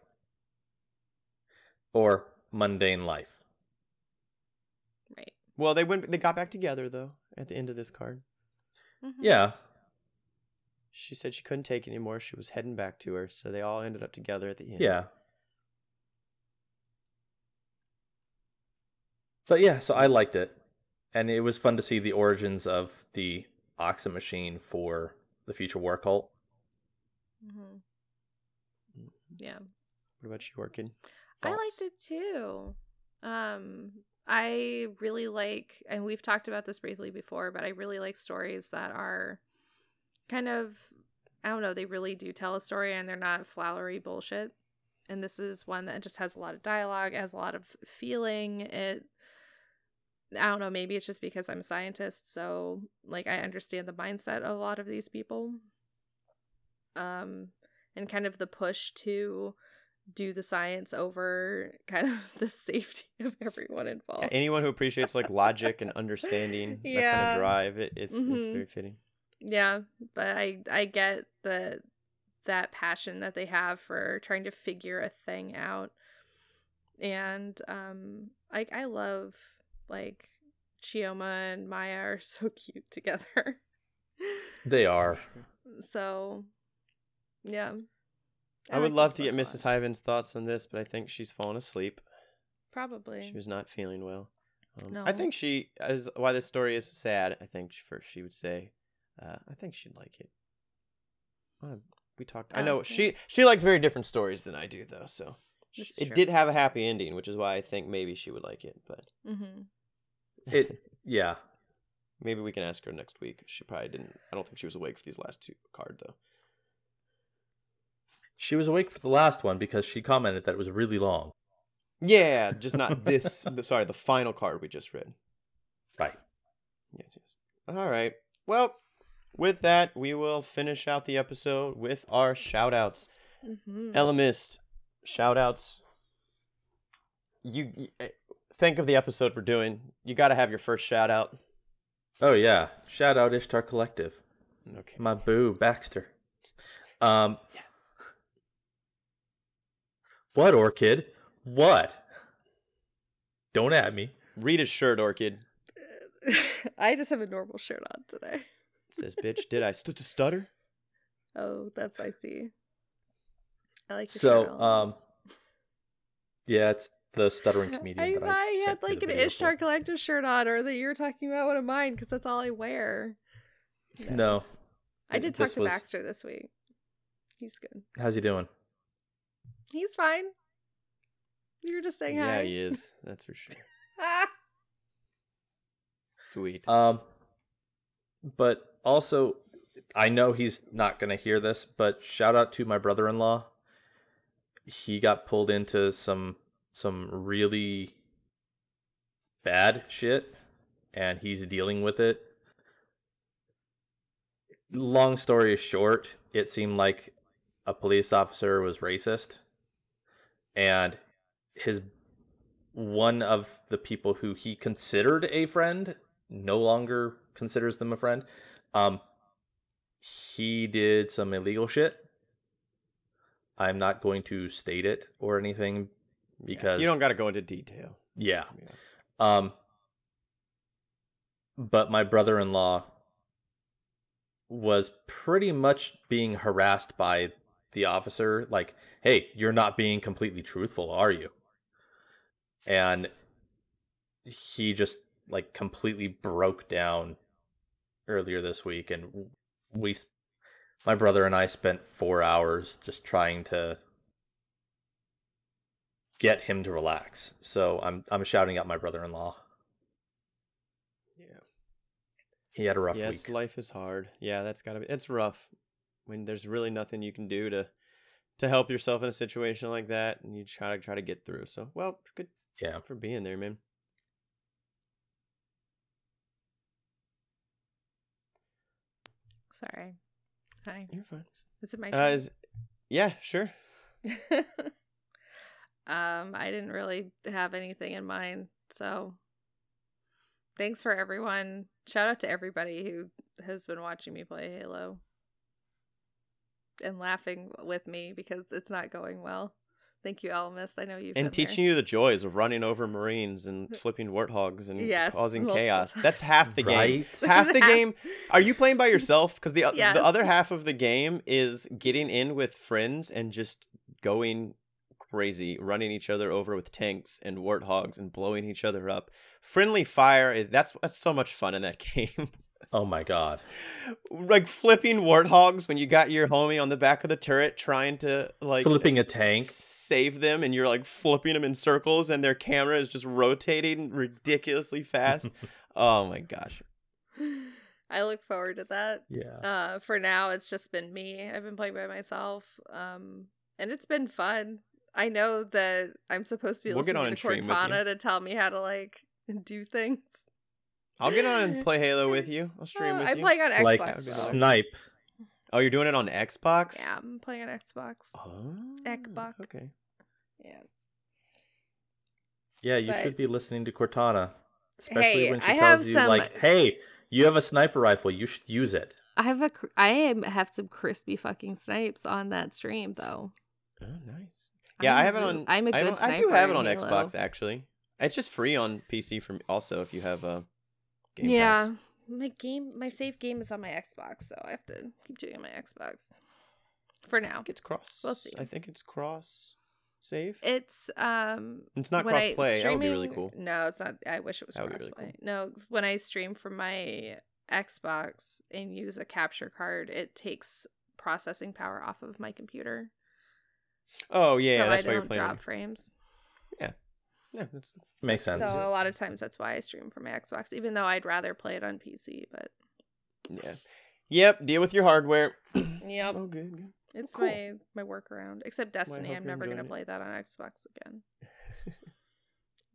Or mundane life. Right. Well, they went. They got back together though at the end of this card. Mhm. Yeah. She said she couldn't take it anymore. She was heading back to her, so they all ended up together at the end. Yeah. But yeah, so I liked it. And it was fun to see the origins of the Oxa machine for the future war cult. Mhm. Yeah. What about you, Orchid? I liked it too. Um, I really like, and we've talked about this briefly before, but I really like stories that are kind of, I don't know, they really do tell a story and they're not flowery bullshit. And this is one that just has a lot of dialogue, has a lot of feeling. It, I don't know, maybe it's just because I'm a scientist, so like I understand the mindset of a lot of these people. Um, and kind of the push to do the science over [LAUGHS] kind of the safety [LAUGHS] of everyone involved. Yeah, anyone who appreciates like logic and understanding [LAUGHS] that kind Yeah. of drive, it, it's it's Mhm. very fitting. Yeah, but I I get the that passion that they have for trying to figure a thing out. And um like I love like Chioma and Maya are so cute together. They are. so yeah. I, would like love to get Mrs. lot. Hyven's thoughts on this, but I think she's fallen asleep. Probably. She was not feeling well. Um, No. I think she as why this story is sad. I think first she would say, uh, I think she'd like it. Uh, we talked. I know okay. she she likes very different stories than I do, though. So This is it did have a happy ending, which is why I think maybe she would like it. But Mhm. It [LAUGHS] yeah. maybe we can ask her next week. She probably didn't. I don't think she was awake for these last two card though. She was awake for the last one because she commented that it was really long. Yeah, just not [LAUGHS] this. the, sorry, the final card we just read. Right. Yes, yes. All right. Well, with that, we will finish out the episode with our shout outs. Mhm. Elemist, shout outs. You, you eh, think of the episode we're doing. You got to have your first shout out. Oh yeah. Shout out Ishtar Collective. Okay. My boo, Baxter. Um What, Orchid? What? Don't at me. Read his shirt, Orchid. [LAUGHS] I just have a normal shirt on today. It says, bitch, did I st- stutter? Oh, that's I see. I like the So, um. Yeah, it's the stuttering [LAUGHS] comedian. I that thought I had like an video Ishtar for. Collective shirt on, or that you were talking about one of mine because that's all I wear. No. I did talk This to was- Baxter this week. He's good. How's he doing? He's fine. You were just saying yeah, hi. Yeah, he is. [LAUGHS] That's for sure. Sweet. Um, but also, I know he's not gonna hear this, but shout out to my brother-in-law. He got pulled into some some really bad shit, and he's dealing with it. Long story short, it seemed like a police officer was racist, and his one of the people who he considered a friend no longer considers them a friend. Um, he did some illegal shit. I'm not going to state it or anything because you don't got to go into detail. yeah. Yeah. Um, but my brother-in-law was pretty much being harassed by the officer like, "Hey, you're not being completely truthful, are you?" And he just like completely broke down earlier this week and we my brother and I spent 4 hours just trying to get him to relax. So I'm I'm shouting out my brother-in-law. Yeah. He had a rough yes, week. life is hard. Yeah, that's gotta be. It's rough when there's really nothing you can do to to help yourself in a situation like that, and you try to try to get through. So, well, good Yeah. for being there, man. Sorry. Hi. You're fine. Is it my Uh, is, yeah, sure. [LAUGHS] Um, I didn't really have anything in mind, so thanks for everyone. Shout out to everybody who has been watching me play Halo and laughing with me because it's not going well. Thank you, Almus. I know you've and been teaching you the joys of running over marines and [LAUGHS] flipping warthogs and Yes, causing multiple chaos. times. [LAUGHS] That's half the game. Half the game. Are you playing by yourself? Because the Yes. the other half of the game is getting in with friends and just going crazy, running each other over with tanks and warthogs and blowing each other up. Friendly fire is that's that's so much fun in that [LAUGHS] game. Oh my god. like flipping warthogs when you got your homie on the back of the turret trying to like Flipping a tank. save them and you're like flipping them in circles and their camera is just rotating ridiculously fast. [LAUGHS] oh my gosh. I look forward to that. Yeah. Uh, for now, it's just been me. I've been playing by myself, um, and it's been fun. I know that I'm supposed to be We'll get listening on to and stream with you. Cortana to tell me how to like [LAUGHS] do things. I'll get on and play Halo with you. I'll [LAUGHS] stream Uh, with I'm you. playing on Xbox. like That'd be so- nice. snipe. oh, you're doing it on Xbox? Yeah, I'm playing on Xbox. Oh, Xbox. Okay. Yeah. Yeah, you But- should be listening to Cortana, especially Hey, when she I tells you some- like, "Hey, you have a sniper rifle. You should use it." I have a cr- I am have some crispy fucking snipes on that stream though. Oh, nice. Yeah, I'm I a have it on. I'm a I good don't- I do have it on Halo. Xbox actually. It's just free on PC from also if you have a. Game yeah, Pass. my game, my save game is on my Xbox, so I have to keep doing my Xbox for now. it's cross. We'll see. I think it's cross save. It's um It's not cross I- play. That would be really cool. No, it's not. I wish it was cross really play. No, when I stream from my Xbox and use a capture card, it takes processing power off of my computer. Oh yeah, so that's I why you're playing. drop frames. [LAUGHS] Yeah, that's Makes sense. So a lot of times that's why I stream from my Xbox, even though I'd rather play it on PC. But yeah. Yep. Deal with your hardware. [CLEARS THROAT] yep, Oh, good. good. it's cool. my my workaround. Except Destiny, hope I'm never gonna it. play that on Xbox again. [LAUGHS]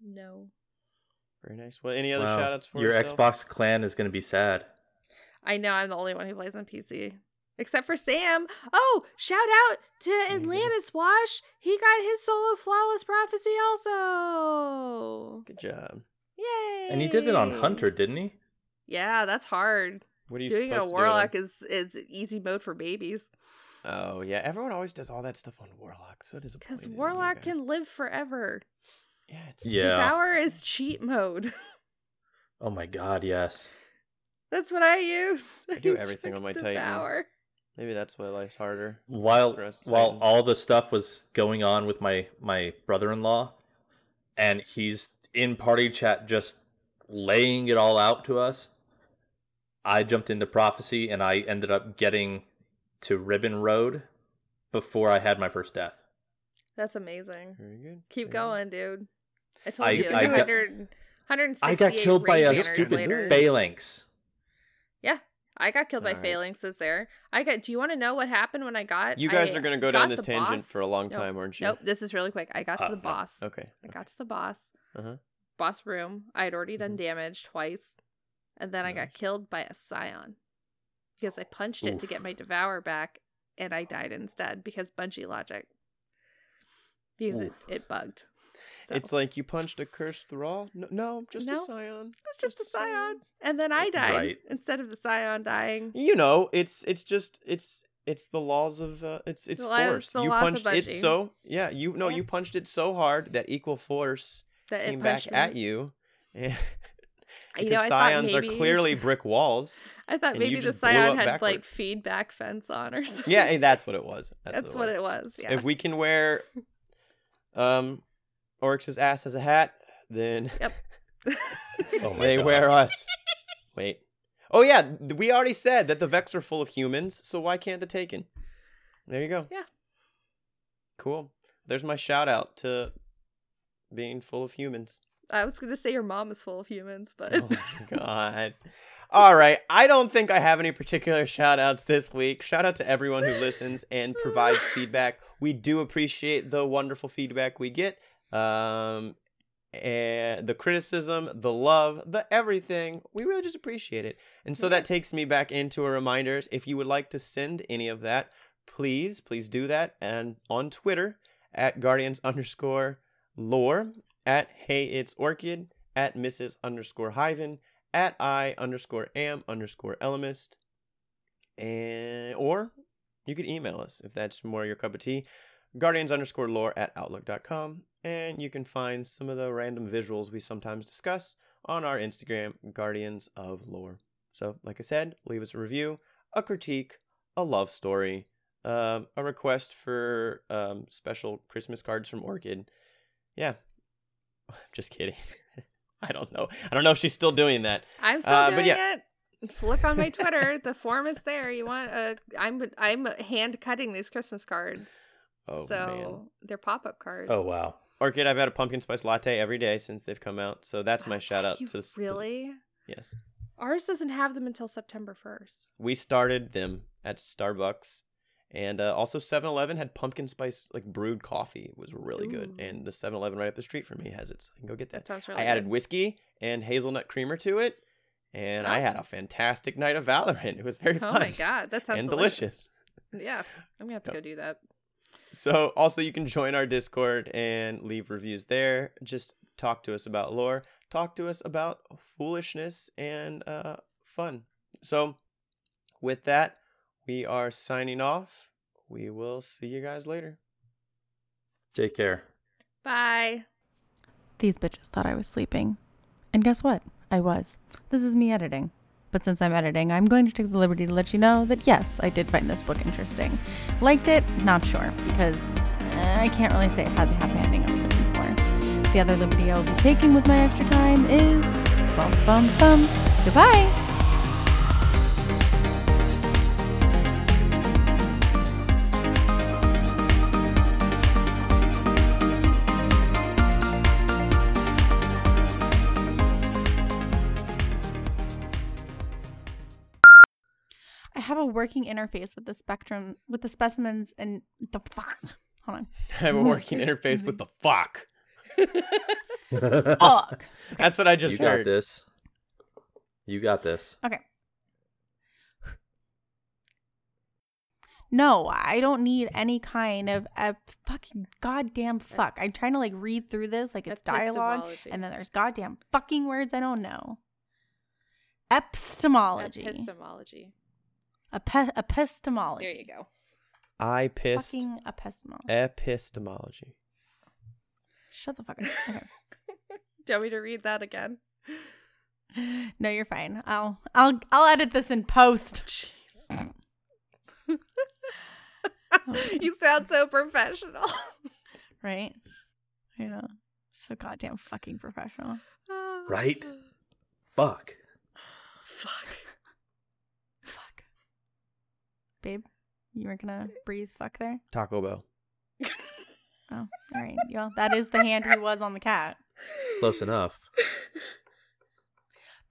no. Very nice. Well, any other Wow. shout outs for Your yourself? Xbox clan is going to be sad. I know I'm the only one who plays on PC. Except for Sam. Oh, shout out to. Atlantis Wash. He got his solo flawless prophecy also. Good job. Yay. And he did it on Hunter, didn't he? Yeah, that's hard. What are you Doing supposed on do? Warlock is is easy mode for babies. Oh yeah, everyone always does all that stuff on Warlock. So disappointed. Because Warlock can live forever. Yeah. It's, Yeah. Devour is cheat mode. [LAUGHS] Oh my god, yes. That's what I use. [LAUGHS] I do everything on my Titan. Devour. Maybe that's why life's harder. While while Titans. all the stuff was going on with my my brother-in-law and he's in party chat just laying it all out to us, I jumped into prophecy and I ended up getting to Ribbon Road before I had my first death. That's amazing. Very good. Keep very good. going, dude. I told I- you, I like got- 168 I got killed by a banners stupid later. phalanx. I got killed by Alright. phalanxes there. I got. Do you want to know what happened when I got? You guys I are gonna go down this tangent boss. for a long Nope. time, aren't you? Nope. This is really quick. I got to Uh, the no. boss. Okay. I got to the boss. Uh-huh. Boss room. I had already done Mhm. damage twice, and then I got killed by a scion because I punched it to get my devour back, and I died instead because Bungie logic. Because it, it bugged. So. It's like you punched a cursed thrall. No, no just a scion. It's just a just a scion. scion, and then I died Right. instead of the scion dying. You know, it's it's just it's it's the laws of uh, it's it's The laws- force. the you laws of punched it so yeah. You no, Yeah. you punched it so hard that equal force That came back punched at you. And [LAUGHS] You because know, I scions maybe are clearly brick walls. [LAUGHS] I thought maybe the scion had backward. like feedback fence on or something. Yeah, that's what it was. That's, that's what it was. Yeah. If we can wear um Oryx's ass as a hat, then Yep. [LAUGHS] Oh they God. wear us. [LAUGHS] Wait. Oh yeah, we already said that the Vex are full of humans, so why can't the Taken? There you go. Yeah. Cool. There's my shout out to being full of humans. I was gonna say your mom is full of humans, but Oh my [LAUGHS] god. All right. I don't think I have any particular shout outs this week. Shout out to everyone who listens and provides feedback. We do appreciate the wonderful feedback we get. Um and the criticism, the love, the everything. We really just appreciate it. And so that takes me back into a reminders. If you would like to send any of that, please, please do that. And on Twitter at Guardians underscore lore, at Hey It's Orchid, at Mrs. underscore Hyven, at I underscore am underscore Elemist, and or you could email us if that's more your cup of tea. Guardians underscore lore at outlook.com. And you can find some of the random visuals we sometimes discuss on our Instagram, Guardians of Lore. So, like I said, leave us a review, a critique, a love story, um, a request for um, special Christmas cards from Orchid. Yeah, [LAUGHS] just kidding. [LAUGHS] I don't know. I don't know if she's still doing that. I'm still Uh, but doing yeah. it. Look on my Twitter. the form is there. You want a? I'm I'm hand cutting these Christmas cards. Oh so man, they're pop up cards. Oh wow. Orchid. I've had a pumpkin spice latte every day since they've come out. So that's my shout out to s- to- really. yes. Ours doesn't have them until September first. we started them at Starbucks, and uh, also 7-Eleven had pumpkin spice like brewed coffee. It was really good, and the 7-Eleven right up the street from me has it. So I can go get that. That sounds really. I added good. whiskey and hazelnut creamer to it, and I Oh. had a fantastic night of Valorant. It was very Oh fun. Oh my god, that [LAUGHS] sounds and delicious. delicious. Yeah, I'm gonna have to go do that. So also you can join our Discord and leave reviews there. Just talk to us about lore. Talk to us about foolishness and uh, fun. So with that, we are signing off. We will see you guys later. Take care. Bye. These bitches thought I was sleeping. And guess what? I was. This is me editing. But since I'm editing, I'm going to take the liberty to let you know that yes, I did find this book interesting. Liked it? Not sure, because eh, I can't really say it had the happy ending I was looking for. The other liberty I will be taking with my extra time is bum bum bum. Goodbye! Working interface with the spectrum, with the specimens, and the fuck. [LAUGHS] Hold on. I have a working [LAUGHS] interface with the fuck. [LAUGHS] Fuck. That's what I just you got this. You got this. Okay. No, I don't need any kind of a fucking goddamn fuck. I'm trying to like read through this like it's dialogue, and then there's goddamn fucking words I don't know. Epistemology. Epistemology. Epi- epistemology. There you go. I pissed Fucking epistemology. epistemology. Shut the fuck up. Okay. [LAUGHS] Do you want me to read that again? No, you're fine. I'll I'll I'll edit this in post. [LAUGHS] [LAUGHS] you sound so professional. Right? You know. So goddamn fucking professional. [SIGHS] Right? Fuck. Fuck. Fuck. Babe, you weren't gonna breathe fuck there? Taco Bell. [LAUGHS] Oh, all right. Well, that is the hand he was on the cat. Close enough. [LAUGHS]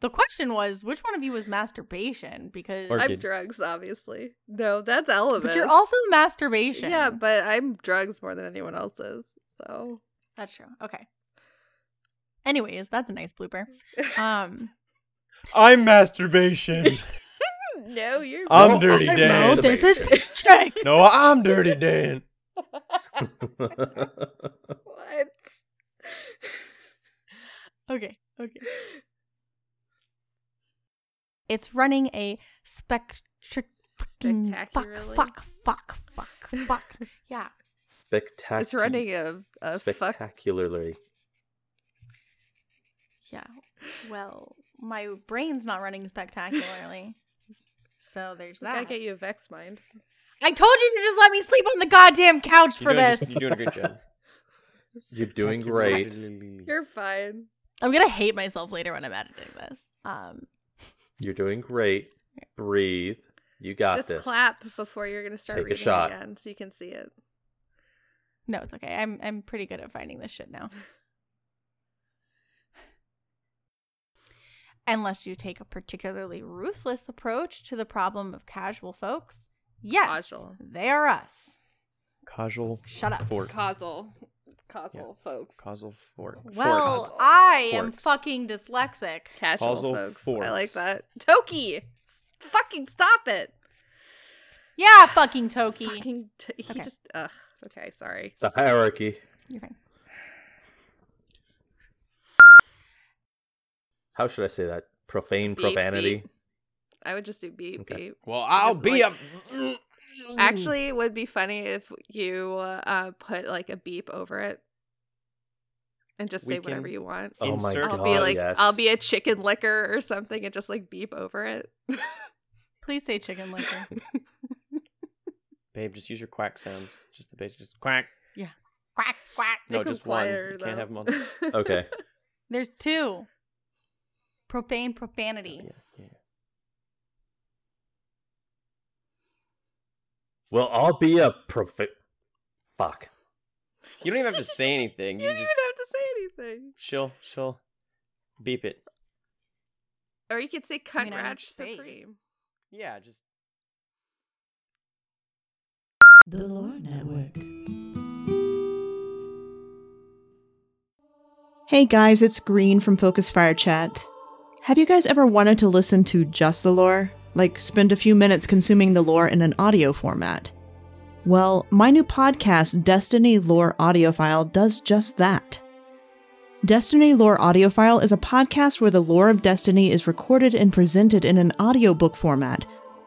The question was, which one of you was masturbation? Because Or I'm kids. drugs, obviously. No, that's Elvis. but you're also masturbation. Yeah, but I'm drugs more than anyone else is. So that's true. Okay. Anyways, that's a nice blooper. [LAUGHS] Um, I'm masturbation. No, you're I'm No, Dirty I'm Dan. no, this is masturbation. Jake. no, I'm Dirty Dan. [LAUGHS] what? Okay. Okay. It's running a spectr. fucking Fuck, fuck, fuck, fuck, fuck. [LAUGHS] Yeah. Spectacular. It's running a, a fuck. spectacularly. Yeah. Well, my brain's not running spectacularly. So there's Gotta get you a Vex mind. I told you to just let me sleep on the goddamn couch You're for doing, this. you're doing a great job. [LAUGHS] You're doing great. You're fine. I'm gonna hate myself later when I'm editing this. Um, You're doing great. Breathe. You got Just this. clap before you're gonna start Take a shot. again, so you can see it. no, it's okay. I'm I'm pretty good at finding this shit now. [LAUGHS] Unless you take a particularly ruthless approach to the problem of casual folks, yes, Casual. they are us. Casual. Shut up. fork. Causal, causal folks. Causal fork. Well, Forks. I am Forks. fucking dyslexic. Casual Causal folks. I like that. Toki, fucking stop it. Yeah, fucking Toki. Fucking t- he Okay. just ugh. Okay, sorry. The hierarchy. You're fine. How should I say that? Profane Beep, profanity. beep. I would just do beep Okay. beep. Well, I'll Just be like- a. Actually, it would be funny if you uh, put like a beep over it and just We say whatever you want. Oh my Insert- I'll god! be like, yes. I'll be a chicken licker or something, and just like beep over it. [LAUGHS] Please say chicken licker. [LAUGHS] Babe, just use your quack sounds. Just the basic. Just quack. Yeah, quack quack. No, just one. quieter, You can't though. have 'em on- Okay. There's two. Profane profanity. Yeah, yeah. Well, I'll be a profa- Fuck. You don't even have to say anything. [LAUGHS] you You don't just even have to say anything. she'll she'll beep it. Or you could say I mean, I know what Cunratch to say. Supreme. Yeah, just The Lore Network. Hey guys, it's Green from Focus Fire Chat. Have you guys ever wanted to listen to just the lore? Like spend a few minutes consuming the lore in an audio format? Well, my new podcast, Destiny Lore Audiophile, does just that. Destiny Lore Audiophile is a podcast where the lore of Destiny is recorded and presented in an audiobook format.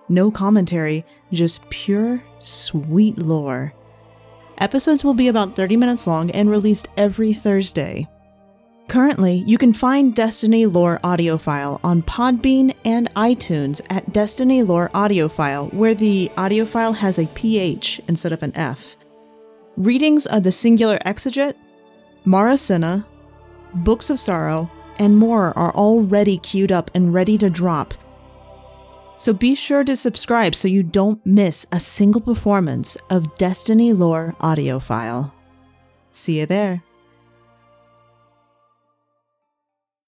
No commentary, just pure, sweet lore. Episodes will be about 30 minutes long and released every Thursday. Currently, you can find Destiny Lore Audiophile on Podbean and iTunes at Destiny Lore Audiophile, where the audiophile has a PH instead of an F. Readings of the Singular Exeget, Marasenna, Books of Sorrow, and more are already queued up and ready to drop. So be sure to subscribe so you don't miss a single performance of Destiny Lore Audiophile. See you there.